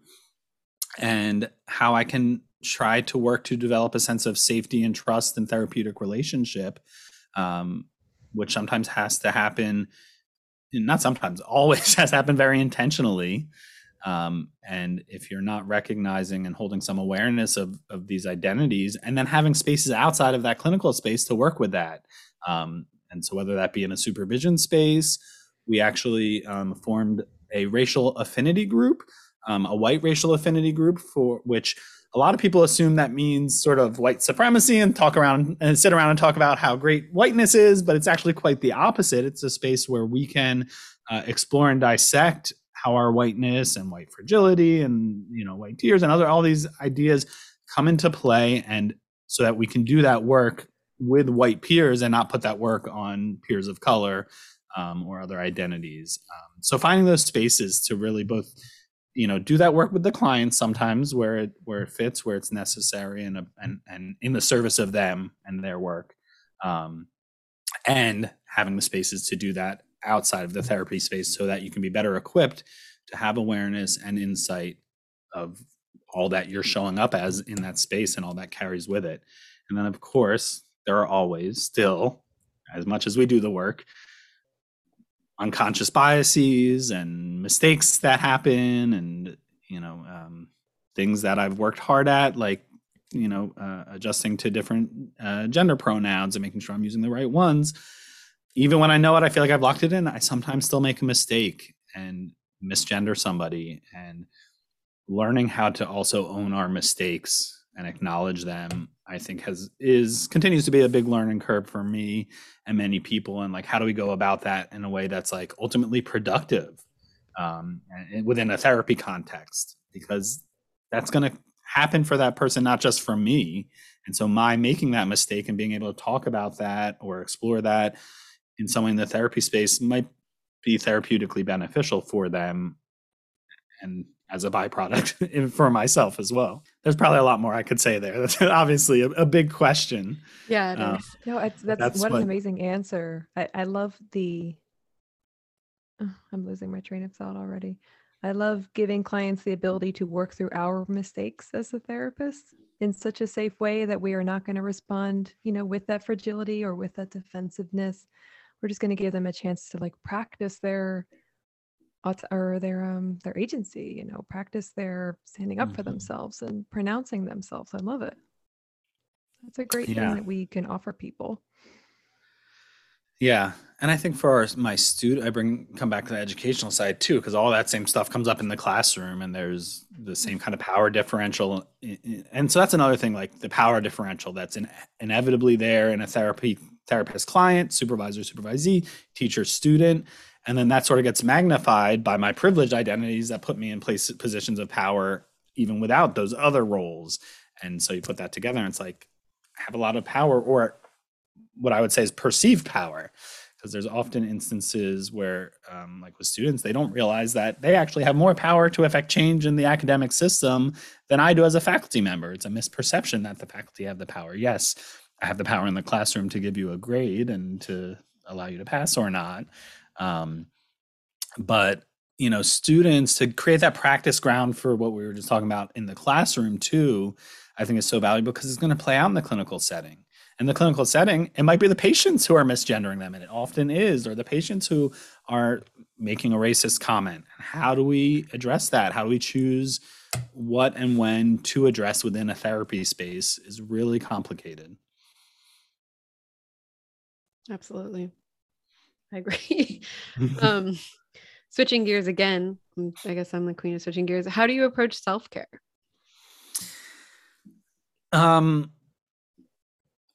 and how I can try to work to develop a sense of safety and trust and therapeutic relationship, um, which sometimes has to happen. Not sometimes, always has happened very intentionally. Um, and if you're not recognizing and holding some awareness of, of these identities, and then having spaces outside of that clinical space to work with that. Um, and so, whether that be in a supervision space, we actually um, formed a racial affinity group, um, a white racial affinity group for which a lot of people assume that means sort of white supremacy and talk around and sit around and talk about how great whiteness is, but it's actually quite the opposite. It's a space where we can uh, explore and dissect how our whiteness and white fragility and you know white tears and other all these ideas come into play and so that we can do that work with white peers and not put that work on peers of color um, or other identities um, so finding those spaces to really both you know do that work with the clients sometimes where it where it fits where it's necessary and and and in the service of them and their work um, and having the spaces to do that outside of the therapy space so that you can be better equipped to have awareness and insight of all that you're showing up as in that space and all that carries with it. And then, of course, there are always still, as much as we do the work, unconscious biases and mistakes that happen and, you know, um, things that I've worked hard at, like, you know, uh, adjusting to different uh, gender pronouns and making sure I'm using the right ones even when I know it, I feel like I've locked it in. I sometimes still make a mistake and misgender somebody. And learning how to also own our mistakes and acknowledge them, I think has is continues to be a big learning curve for me and many people. And like, how do we go about that in a way that's like ultimately productive um, within a therapy context? Because that's going to happen for that person, not just for me. And so, my making that mistake and being able to talk about that or explore that in someone in the therapy space might be therapeutically beneficial for them and as a byproduct for myself as well. There's probably a lot more I could say there. That's obviously a, a big question. Yeah. Uh, no, that's, that's what, what, an amazing answer. I, I love the, oh, I'm losing my train of thought already. I love giving clients the ability to work through our mistakes as a therapist in such a safe way that we are not going to respond, you know, with that fragility or with that defensiveness we're just going to give them a chance to like practice their or their um their agency you know practice their standing up mm-hmm. for themselves and pronouncing themselves i love it that's a great yeah. thing that we can offer people yeah and i think for our, my student i bring come back to the educational side too because all that same stuff comes up in the classroom and there's the same kind of power differential and so that's another thing like the power differential that's in, inevitably there in a therapy therapist client, supervisor supervisee, teacher student. And then that sort of gets magnified by my privileged identities that put me in place positions of power even without those other roles. And so you put that together and it's like I have a lot of power or what I would say is perceived power because there's often instances where um, like with students they don't realize that they actually have more power to affect change in the academic system than i do as a faculty member it's a misperception that the faculty have the power yes I have the power in the classroom to give you a grade and to allow you to pass or not. Um, but you know, students to create that practice ground for what we were just talking about in the classroom too, I think is so valuable because it's going to play out in the clinical setting. In the clinical setting, it might be the patients who are misgendering them, and it often is, or the patients who are making a racist comment. How do we address that? How do we choose what and when to address within a therapy space is really complicated. Absolutely. I agree. um, switching gears again, I guess I'm the queen of switching gears. How do you approach self care? Um,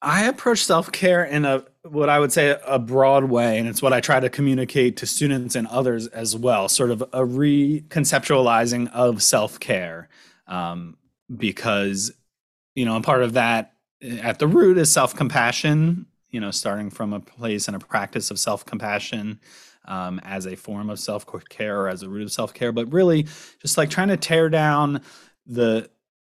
I approach self care in a what I would say a broad way, and it's what I try to communicate to students and others as well. Sort of a reconceptualizing of self care, um, because you know, and part of that eh, at the root is self compassion you know, starting from a place and a practice of self compassion um, as a form of self care or as a root of self care, but really just like trying to tear down the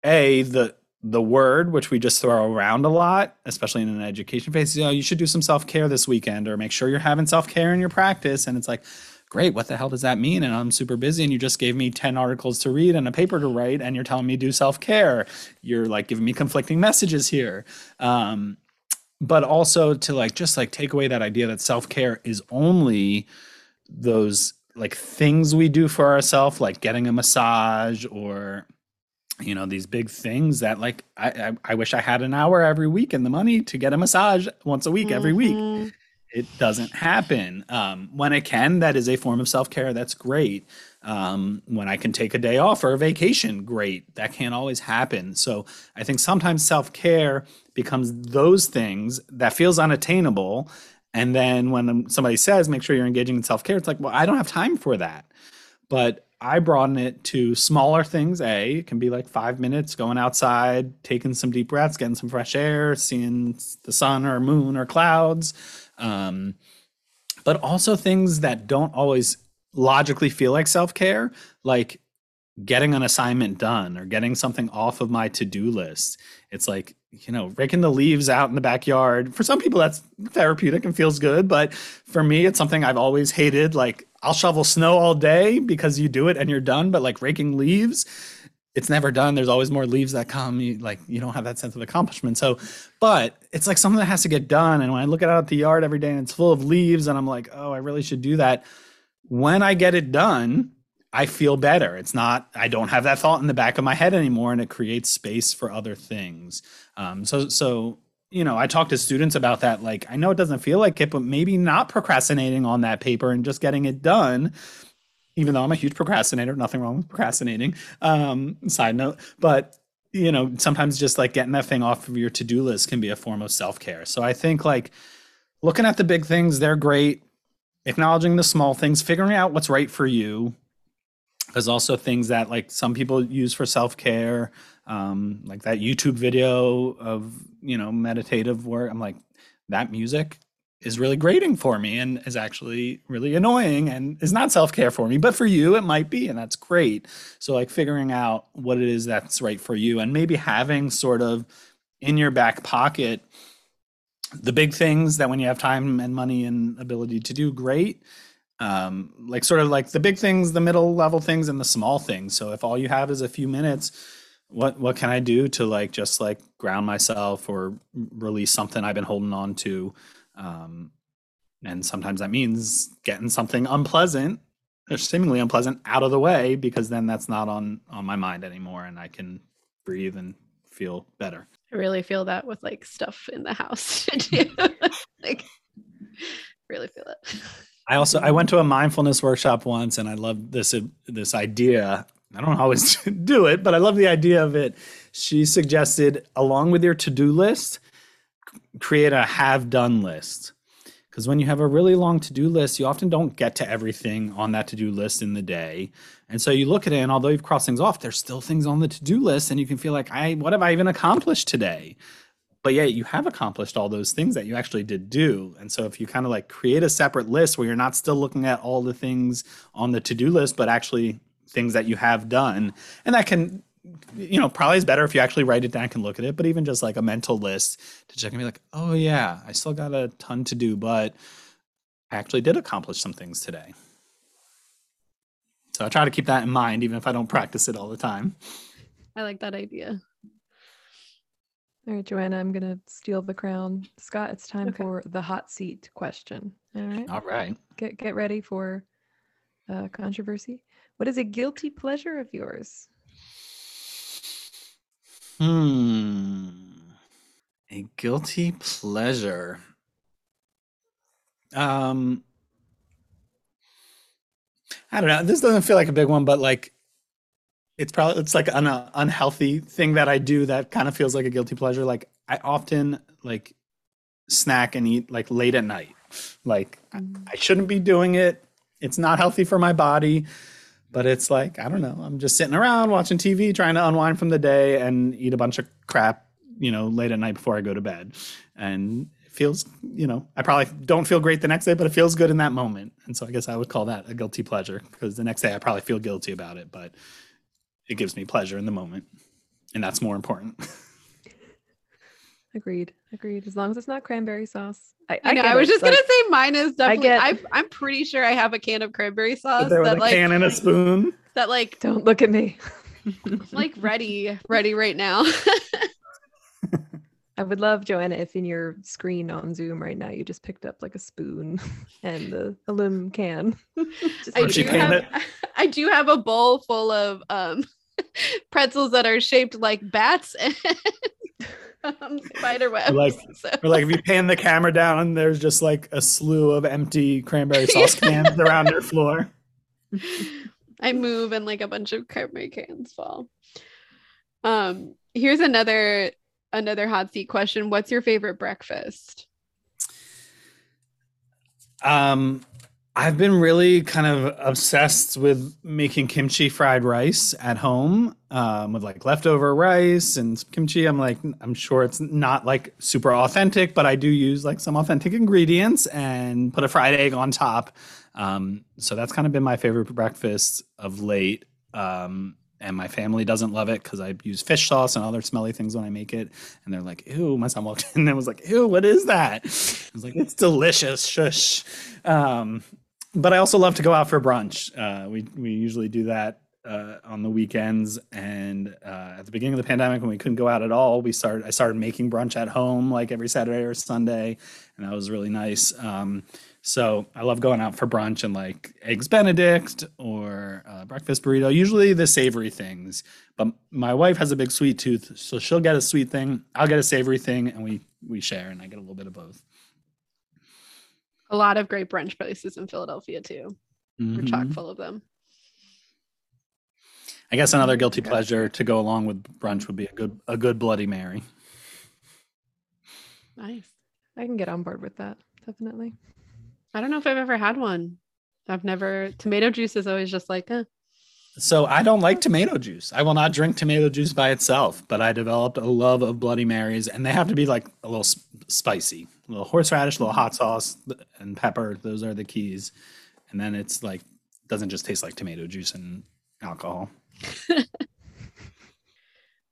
a the the word which we just throw around a lot especially in an education phase you know you should do some self-care this weekend or make sure you're having self-care in your practice and it's like great. What the hell does that mean? And I'm super busy, and you just gave me 10 articles to read and a paper to write, and you're telling me do self care. You're like giving me conflicting messages here. Um, but also to like just like take away that idea that self care is only those like things we do for ourselves, like getting a massage or you know these big things that like I, I, I wish I had an hour every week and the money to get a massage once a week mm-hmm. every week. Mm-hmm. It doesn't happen. Um, when it can, that is a form of self care. That's great. Um, when I can take a day off or a vacation, great. That can't always happen. So I think sometimes self care becomes those things that feels unattainable and then when somebody says, make sure you're engaging in self care, it's like, well, I don't have time for that. But I broaden it to smaller things. A, it can be like five minutes going outside, taking some deep breaths, getting some fresh air, seeing the sun or moon or clouds. Um, but also things that don't always logically feel like self care, like getting an assignment done or getting something off of my to do list. It's like, you know, raking the leaves out in the backyard. For some people, that's therapeutic and feels good. But for me, it's something I've always hated. Like, I'll shovel snow all day because you do it and you're done. But like raking leaves, it's never done. There's always more leaves that come. You, like, you don't have that sense of accomplishment. So, but it's like something that has to get done. And when I look out at the yard every day and it's full of leaves and I'm like, oh, I really should do that. When I get it done, I feel better. It's not, I don't have that thought in the back of my head anymore, and it creates space for other things. Um, so, so, you know, I talk to students about that. Like, I know it doesn't feel like it, but maybe not procrastinating on that paper and just getting it done. Even though I'm a huge procrastinator, nothing wrong with procrastinating. Um, side note, but you know, sometimes just like getting that thing off of your to do list can be a form of self care. So I think like looking at the big things, they're great. Acknowledging the small things, figuring out what's right for you, there's also things that like some people use for self-care um, like that youtube video of you know meditative work. I'm like that music is really grating for me and is actually really annoying and is not self-care for me but for you it might be and that's great. So like figuring out what it is that's right for you and maybe having sort of in your back pocket the big things that when you have time and money and ability to do great um, like sort of like the big things, the middle level things, and the small things. So if all you have is a few minutes, what what can I do to like just like ground myself or release something I've been holding on to? Um, and sometimes that means getting something unpleasant or seemingly unpleasant out of the way because then that's not on on my mind anymore, and I can breathe and feel better. I really feel that with like stuff in the house. like, really feel it. I also I went to a mindfulness workshop once, and I loved this this idea. I don't always do it, but I love the idea of it. She suggested, along with your to do list, create a have done list. Because when you have a really long to do list, you often don't get to everything on that to do list in the day. And so you look at it, and although you've crossed things off, there's still things on the to do list, and you can feel like, I what have I even accomplished today? but yet you have accomplished all those things that you actually did do and so if you kind of like create a separate list where you're not still looking at all the things on the to-do list but actually things that you have done and that can you know probably is better if you actually write it down and look at it but even just like a mental list to check and be like oh yeah i still got a ton to do but i actually did accomplish some things today so i try to keep that in mind even if i don't practice it all the time i like that idea all right, Joanna, I'm going to steal the crown. Scott, it's time okay. for the hot seat question. All right. All right. Get get ready for uh, controversy. What is a guilty pleasure of yours? Hmm. A guilty pleasure. Um I don't know. This doesn't feel like a big one, but like it's probably it's like an uh, unhealthy thing that I do that kind of feels like a guilty pleasure. Like I often like snack and eat like late at night. Like mm. I shouldn't be doing it. It's not healthy for my body, but it's like I don't know. I'm just sitting around watching TV, trying to unwind from the day and eat a bunch of crap, you know, late at night before I go to bed. And it feels, you know, I probably don't feel great the next day, but it feels good in that moment. And so I guess I would call that a guilty pleasure because the next day I probably feel guilty about it, but it gives me pleasure in the moment and that's more important Agreed. Agreed. As long as it's not cranberry sauce. I, I know. I was it, just like, gonna say mine is definitely. I get- I I'm pretty sure I have a can of cranberry sauce there with that a like can and a spoon. that like Don't look at me. like ready ready right now. I would love Joanna if in your screen on Zoom right now you just picked up like a spoon and the aluminum can. Just I she do, eating it. have, it. I do have a bowl full of um pretzels that are shaped like bats and um, spider webs. Like- so. Or like if you pan the camera down there's just like a slew of empty cranberry sauce cans around your floor. I move and like a bunch of cranberry cans fall. Um, here's another another hot seat question. What's your favorite breakfast? Um, I've been really kind of obsessed with making kimchi fried rice at home um, with like leftover rice and kimchi. I'm like, I'm sure it's not like super authentic, but I do use like some authentic ingredients and put a fried egg on top. Um, so that's kind of been my favorite breakfast of late. Um, and my family doesn't love it because I use fish sauce and other smelly things when I make it. And they're like, ew, my son walked in and was like, ew, what is that? I was like, it's delicious. Shush. Um, but I also love to go out for brunch. Uh, we, we usually do that uh, on the weekends. And uh, at the beginning of the pandemic, when we couldn't go out at all, we started, I started making brunch at home like every Saturday or Sunday. And that was really nice. Um, so I love going out for brunch and like eggs Benedict or uh, breakfast burrito. Usually the savory things, but my wife has a big sweet tooth, so she'll get a sweet thing. I'll get a savory thing, and we we share, and I get a little bit of both. A lot of great brunch places in Philadelphia too. We're chock full of them. I guess another guilty pleasure to go along with brunch would be a good a good Bloody Mary. Nice. I can get on board with that. Definitely. I don't know if I've ever had one. I've never tomato juice is always just like eh. So I don't like tomato juice. I will not drink tomato juice by itself, but I developed a love of Bloody Marys, and they have to be like a little s- spicy, a little horseradish, a little hot sauce, and pepper. Those are the keys. And then it's like doesn't just taste like tomato juice and alcohol.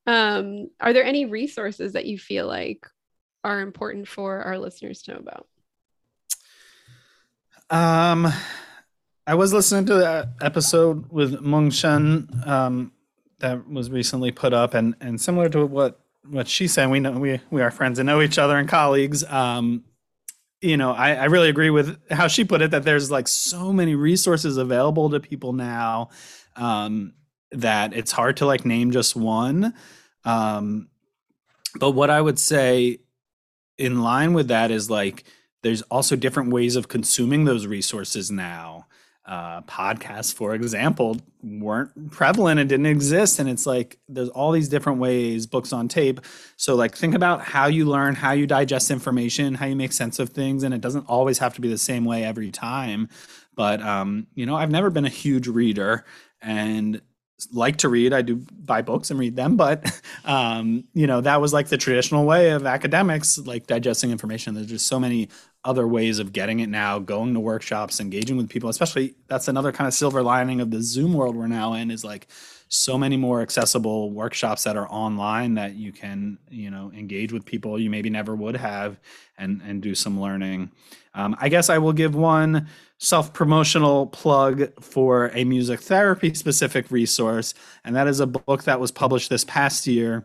Um, are there any resources that you feel like are important for our listeners to know about? Um, I was listening to that episode with Mung Shen um, that was recently put up, and and similar to what what she's saying. we know we we are friends and know each other and colleagues. Um, you know, I, I really agree with how she put it that there's like so many resources available to people now um, that it's hard to like name just one. Um, but what I would say in line with that is like there's also different ways of consuming those resources now. Uh, podcasts, for example, weren't prevalent and didn't exist. And it's like there's all these different ways, books on tape. So, like, think about how you learn, how you digest information, how you make sense of things. And it doesn't always have to be the same way every time. But, um, you know, I've never been a huge reader and like to read. I do buy books and read them, but um, you know that was like the traditional way of academics, like digesting information. There's just so many other ways of getting it now. Going to workshops, engaging with people, especially that's another kind of silver lining of the Zoom world we're now in is like so many more accessible workshops that are online that you can you know engage with people you maybe never would have and and do some learning. Um, I guess I will give one self promotional plug for a music therapy specific resource, and that is a book that was published this past year,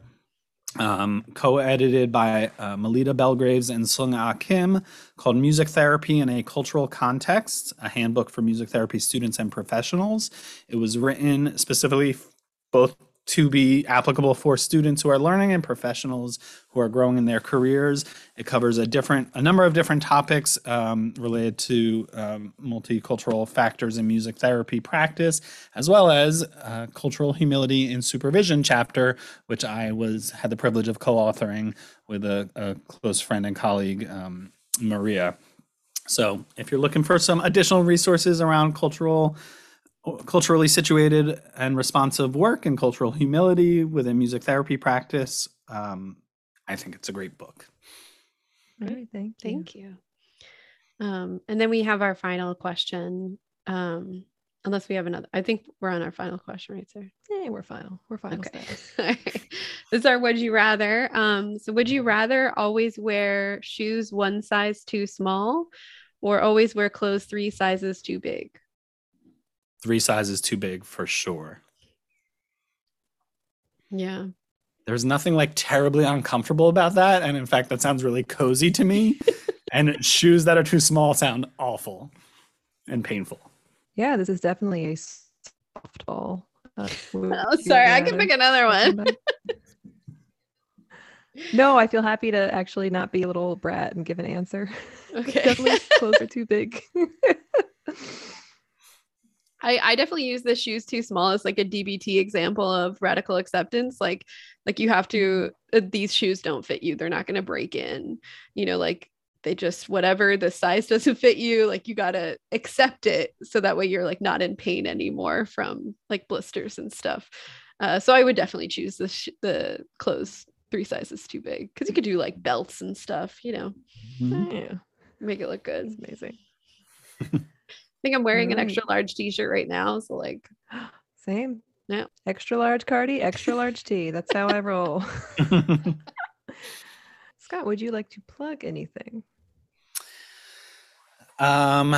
um, co edited by uh, Melita Belgraves and Sung Ah Kim, called Music Therapy in a Cultural Context, a handbook for music therapy students and professionals. It was written specifically both to be applicable for students who are learning and professionals who are growing in their careers. It covers a different, a number of different topics um, related to um, multicultural factors in music therapy practice, as well as uh, cultural humility in supervision chapter, which I was had the privilege of co-authoring with a, a close friend and colleague, um, Maria. So, if you're looking for some additional resources around cultural culturally situated and responsive work and cultural humility within music therapy practice. Um, I think it's a great book. All right. Thank you. Thank you. Um, and then we have our final question. Um, Unless we have another. I think we're on our final question right there. Yeah, we're final. We're final Okay. status. this is our would you rather. Um, so would you rather always wear shoes one size too small or always wear clothes three sizes too big? Three sizes too big for sure. Yeah. There's nothing like terribly uncomfortable about that. And in fact, that sounds really cozy to me. and shoes that are too small sound awful and painful. Yeah, this is definitely a softball. Uh, Oh, sorry. I can pick another one. No, I feel happy to actually not be a little brat and give an answer. Okay. definitely clothes are too big. I, I definitely use the shoes too small as like a DBT example of radical acceptance. Like, like you have to, uh, these shoes don't fit you. They're not going to break in, you know, like they just, whatever the size doesn't fit you, like you got to accept it. So that way you're like not in pain anymore from like blisters and stuff. Uh, so I would definitely choose the, sh- the clothes three sizes too big because you could do like belts and stuff, you know, yeah, make it look good. it's amazing. I think I'm wearing an extra large t-shirt right now. So like, Same. Yeah. Extra large cardi, extra large tea. That's how I roll. Scott, would you like to plug anything? Um,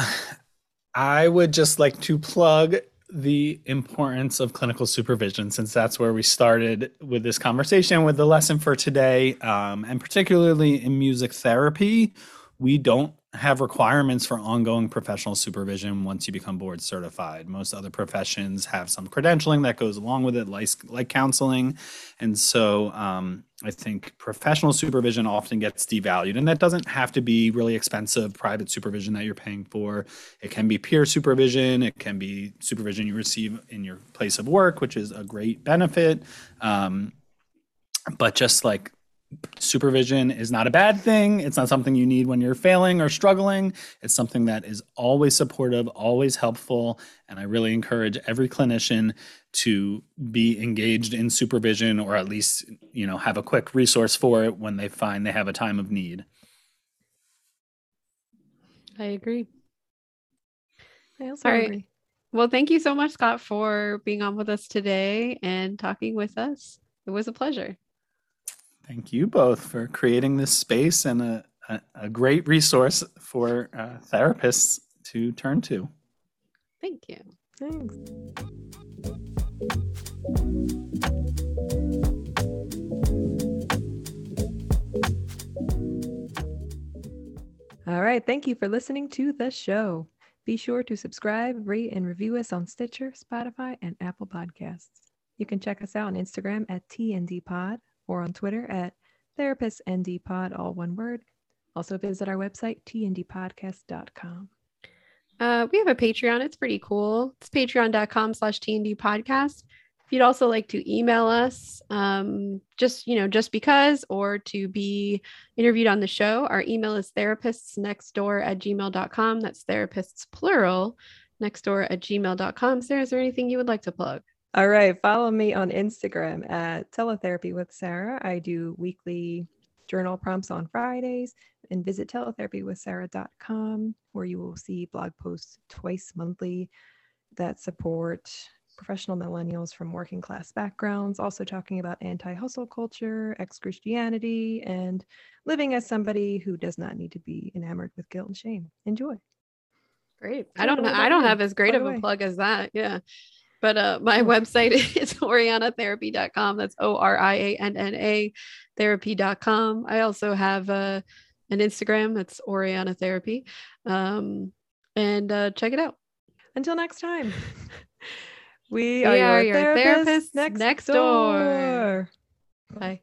I would just like to plug the importance of clinical supervision since that's where we started with this conversation with the lesson for today. Um, and particularly in music therapy, we don't have requirements for ongoing professional supervision once you become board certified. Most other professions have some credentialing that goes along with it, like, like counseling. And so um, I think professional supervision often gets devalued, and that doesn't have to be really expensive private supervision that you're paying for. It can be peer supervision, it can be supervision you receive in your place of work, which is a great benefit. Um, but just like supervision is not a bad thing. It's not something you need when you're failing or struggling. It's something that is always supportive, always helpful. And I really encourage every clinician to be engaged in supervision or at least, you know, have a quick resource for it when they find they have a time of need. I agree. I also All right. agree. Well, thank you so much, Scott, for being on with us today and talking with us. It was a pleasure. Thank you both for creating this space and a, a, a great resource for uh, therapists to turn to. Thank you. Thanks. All right. Thank you for listening to the show. Be sure to subscribe, rate, and review us on Stitcher, Spotify, and Apple Podcasts. You can check us out on Instagram at TNDPod or on Twitter at TherapistNDPod, all one word. Also visit our website, tndpodcast.com. Uh, we have a Patreon. It's pretty cool. It's patreon.com slash TND podcast. If you'd also like to email us, um, just, you know, just because, or to be interviewed on the show, our email is therapistsnextdoor at gmail.com. That's therapists plural, nextdoor at gmail.com. Sarah, is there anything you would like to plug? All right. Follow me on Instagram at Teletherapy with Sarah. I do weekly journal prompts on Fridays and visit teletherapywithsarah.com where you will see blog posts twice monthly that support professional millennials from working class backgrounds, also talking about anti hustle culture, ex Christianity, and living as somebody who does not need to be enamored with guilt and shame. Enjoy. Great. I don't what I don't have as great of a plug as that. Yeah. But uh my Oh. website is oriannatherapy.com. That's O R I A N N A therapy.com. I also have uh an Instagram. It's Orianna Therapy. Um and uh check it out. Until next time. We, We are, are your, your therapists, therapists next, next door. door. Bye.